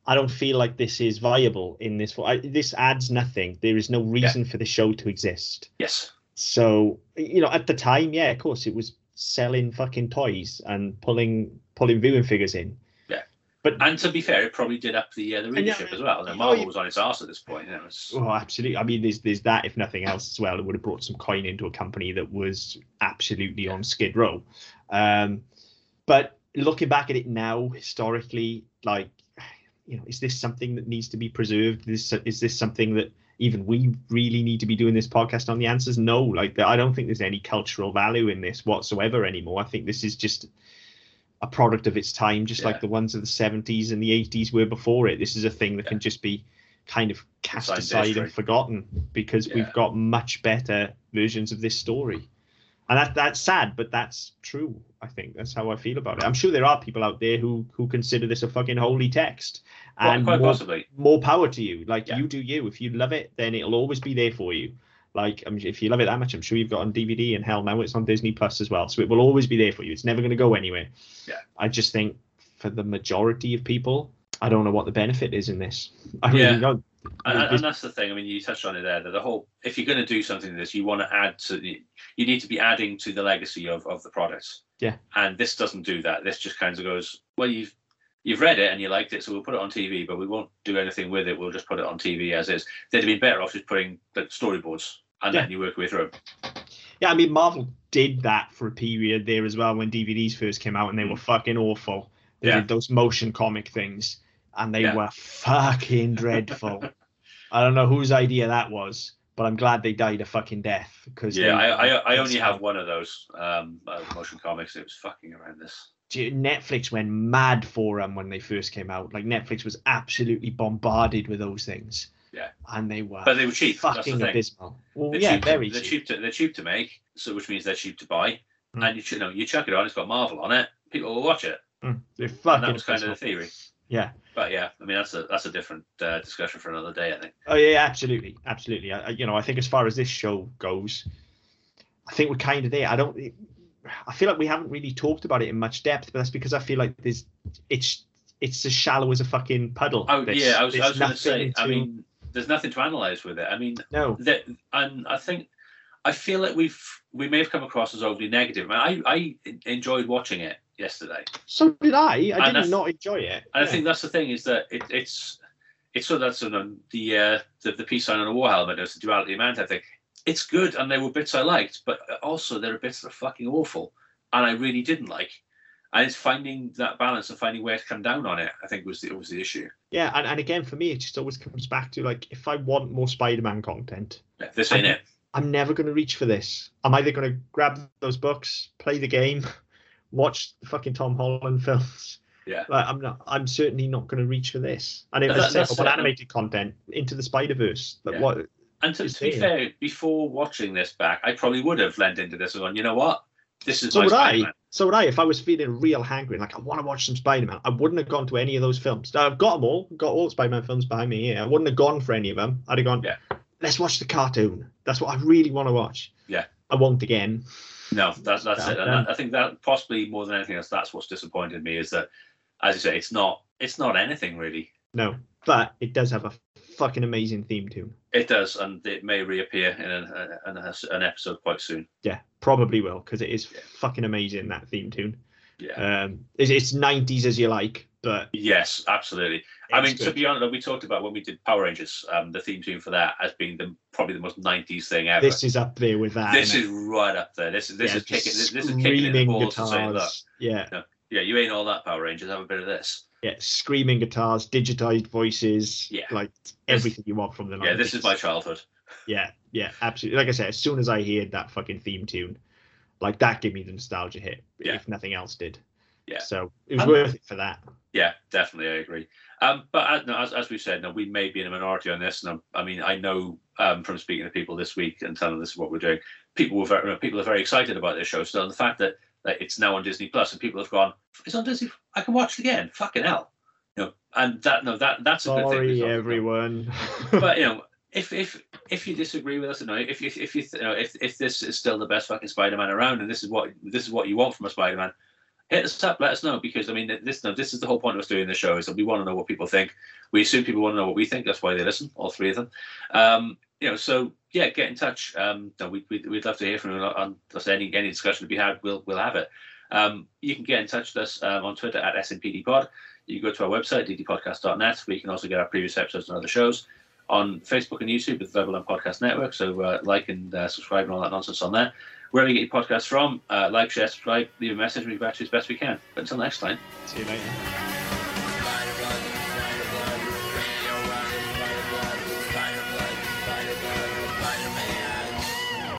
A: I don't feel like this is viable in this. I, this adds nothing. There is no reason for the show to exist.
B: Yes.
A: So you know, at the time, yeah, of course, it was selling fucking toys and pulling pulling viewing figures in.
B: Yeah.
A: But
B: And to be fair, it probably did up the uh, the
A: yeah,
B: readership as well.
A: Oh,
B: Marvel was on its arse at this point. You know,
A: Oh, absolutely. I mean, there's there's that if nothing else as well. It would have brought some coin into a company that was absolutely on skid row. Um, but looking back at it now, historically, like, you know, is this something that needs to be preserved? Is is this something that even we really need to be doing this podcast on the answers? No, like I don't think there's any cultural value in this whatsoever anymore. I think this is just a product of its time, just
B: Yeah.
A: like the ones of the 70s and the 80s were before it. This is a thing that
B: Yeah.
A: can just be kind of cast aside
B: history.
A: and forgotten because
B: Yeah.
A: we've got much better versions of this story. And that that's sad, but that's true. I think that's how I feel about it. I'm sure there are people out there who who consider this a fucking holy text, and
B: quite
A: more,
B: possibly.
A: more power to you. Like
B: Yeah.
A: you do you. If you love it, then it'll always be there for you. Like I'm, if you love it that much, I'm sure you've got on DVD and hell now it's on Disney Plus as well. So it will always be there for you. It's never going to go anywhere.
B: Yeah.
A: I just think for the majority of people, I don't know what the benefit is in this. I
B: Yeah.
A: really don't.
B: And, and that's the thing. I mean, you touched on it there. That the whole, if you're going to do something like this, you want to add to the, you need to be adding to the legacy of, of the products.
A: Yeah.
B: And this doesn't do that. This just kind of goes, well, you've you've read it and you liked it, so we'll put it on TV, but we won't do anything with it. We'll just put it on TV as is. They'd have been better off just putting the storyboards and
A: Yeah.
B: then you work your way through.
A: Yeah, I mean Marvel did that for a period there as well when DVDs first came out and they were fucking awful. They
B: Mm. Yeah.
A: did those motion comic things and they
B: Yeah.
A: were fucking dreadful. I don't know whose idea that was, but I'm glad they died a fucking death because
B: Yeah, I, I, I only have one of those um, uh, motion comics. It was fucking horrendous.
A: Netflix went mad for them when they first came out. Like Netflix was absolutely bombarded with those things.
B: Yeah.
A: and they were
B: But they were cheap. That's the
A: fucking
B: thing.
A: abysmal. Well,
B: They're
A: yeah,
B: cheap
A: very
B: to, they're
A: cheap.
B: cheap to they're cheap to make, so which means they're cheap to buy.
A: Mm.
B: And you, you know you chuck it on, it's got Marvel on it. People will watch it.
A: Mm, They're
B: And
A: fucking
B: that was kind of the theory.
A: Yeah.
B: But yeah, I mean that's a that's a different uh, discussion for another day. I think.
A: Oh yeah, absolutely, absolutely. I, you know, I think as far as this show goes, I think we're kind of there. I don't. I feel like we haven't really talked about it in much depth, but that's because I feel like there's it's it's as shallow as a fucking puddle.
B: Oh
A: There's-
B: yeah, I was, I was going to say. I mean, there's nothing to analyze with it. I mean,
A: no,
B: that and I think I feel like we've we may have come across as overly negative. I, I enjoyed watching it yesterday.
A: so did I. I
B: that's-
A: did not enjoy it.
B: And
A: Yeah.
B: I think that's the thing is that it, it's it's sort of that's sort of the uh, the the peace sign on a war helmet. It's the duality of man type thing. It's good, and there were bits I liked, but also there are bits that are fucking awful, and I really didn't like. And it's finding that balance and finding where to come down on it. I think was the was the issue.
A: yeah, and, and again for me, it just always comes back to like if I want more Spider-Man content,
B: Yeah, this ain't it.
A: I'm never going to reach for this. I'm either going to grab those books, play the game, watch the fucking Tom Holland films.
B: Yeah.
A: Like, I'm not. I'm certainly not going to reach for this. And if
B: That-
A: I say,
B: that's
A: I want animated content into the Spider Verse. Like
B: Yeah.
A: what?
B: And to, to be fair, before watching this back, I probably would have lent into this one. you know what? This is
A: So
B: my
A: would I. So would I. If I was feeling real hankering, like I want to watch some Spider Man, I wouldn't have gone to any of those films. Now, I've got them all. Got all Spider Man films behind me here. I wouldn't have gone for any of them. I'd have gone.
B: Yeah.
A: Let's watch the cartoon. That's what I really want to watch.
B: Yeah.
A: I won't again.
B: No, that's that's it. And I think that possibly more than anything else, that's what's disappointed me is that, as you say, it's not it's not anything really.
A: No, but it does have a fucking amazing theme tune.
B: It does, and it may reappear in an, an, an episode quite soon.
A: Yeah, probably will because it is
B: Yeah.
A: fucking amazing that theme tune.
B: Yeah.
A: Um, it's, it's 90s as you like, but
B: Yes, absolutely. I mean, to be honest, we talked about when we did Power Rangers, um, the theme tune for that as being the probably the most '90s thing ever.
A: this is up there with that.
B: This is right up there. This is this
A: Yeah,
B: is kicking this, this is kicking in the
A: screaming
B: balls to say, look,
A: guitars. Yeah,
B: yeah, you ain't all that Power Rangers. Have a bit of this.
A: yeah, screaming guitars, digitized voices,
B: Yeah.
A: like everything you want from the 90s.
B: Yeah, this is my childhood.
A: Yeah, yeah, absolutely. Like I said, as soon as I heard that fucking theme tune, like that gave me the nostalgia hit.
B: Yeah.
A: If nothing else did.
B: Yeah.
A: So it was
B: Um,
A: worth it for that.
B: Yeah, definitely, I agree. Um, but as, no, as, as we said, no, we may be in a minority on this. And I, I mean, I know um, from speaking to people this week and telling them this is what we're doing, people were very, people are very excited about this show. So the fact that, that it's now on Disney Plus and people have gone, it's on Disney, I can watch it again. Fucking hell, you know. And that no, that that's a good thing.
A: Sorry, everyone.
B: But you know, if if if you disagree with us, you know, if you if you, you know, if if this is still the best fucking Spider-Man around, and this is what this is what you want from a Spider-Man, hit us up, let us know because I mean, this no, this is the whole point of us doing the show is that we want to know what people think. We assume people want to know what we think. That's why they listen, all three of them. Um, you know, so yeah, get in touch. Um, no, we, we'd, we'd love to hear from you on just any any discussion to be had. We'll we'll have it. Um, you can get in touch with us um, on Twitter at SNPDPod. You can go to our website, ddpodcast.net, where you can also get our previous episodes and other shows. On Facebook and YouTube with Verbal and Podcast Network. So uh, like and uh, subscribe and all that nonsense on there. Wherever you get your podcasts from, uh, like, share, subscribe, leave a message, and we get back to you as best we can. But until next time.
A: See you later.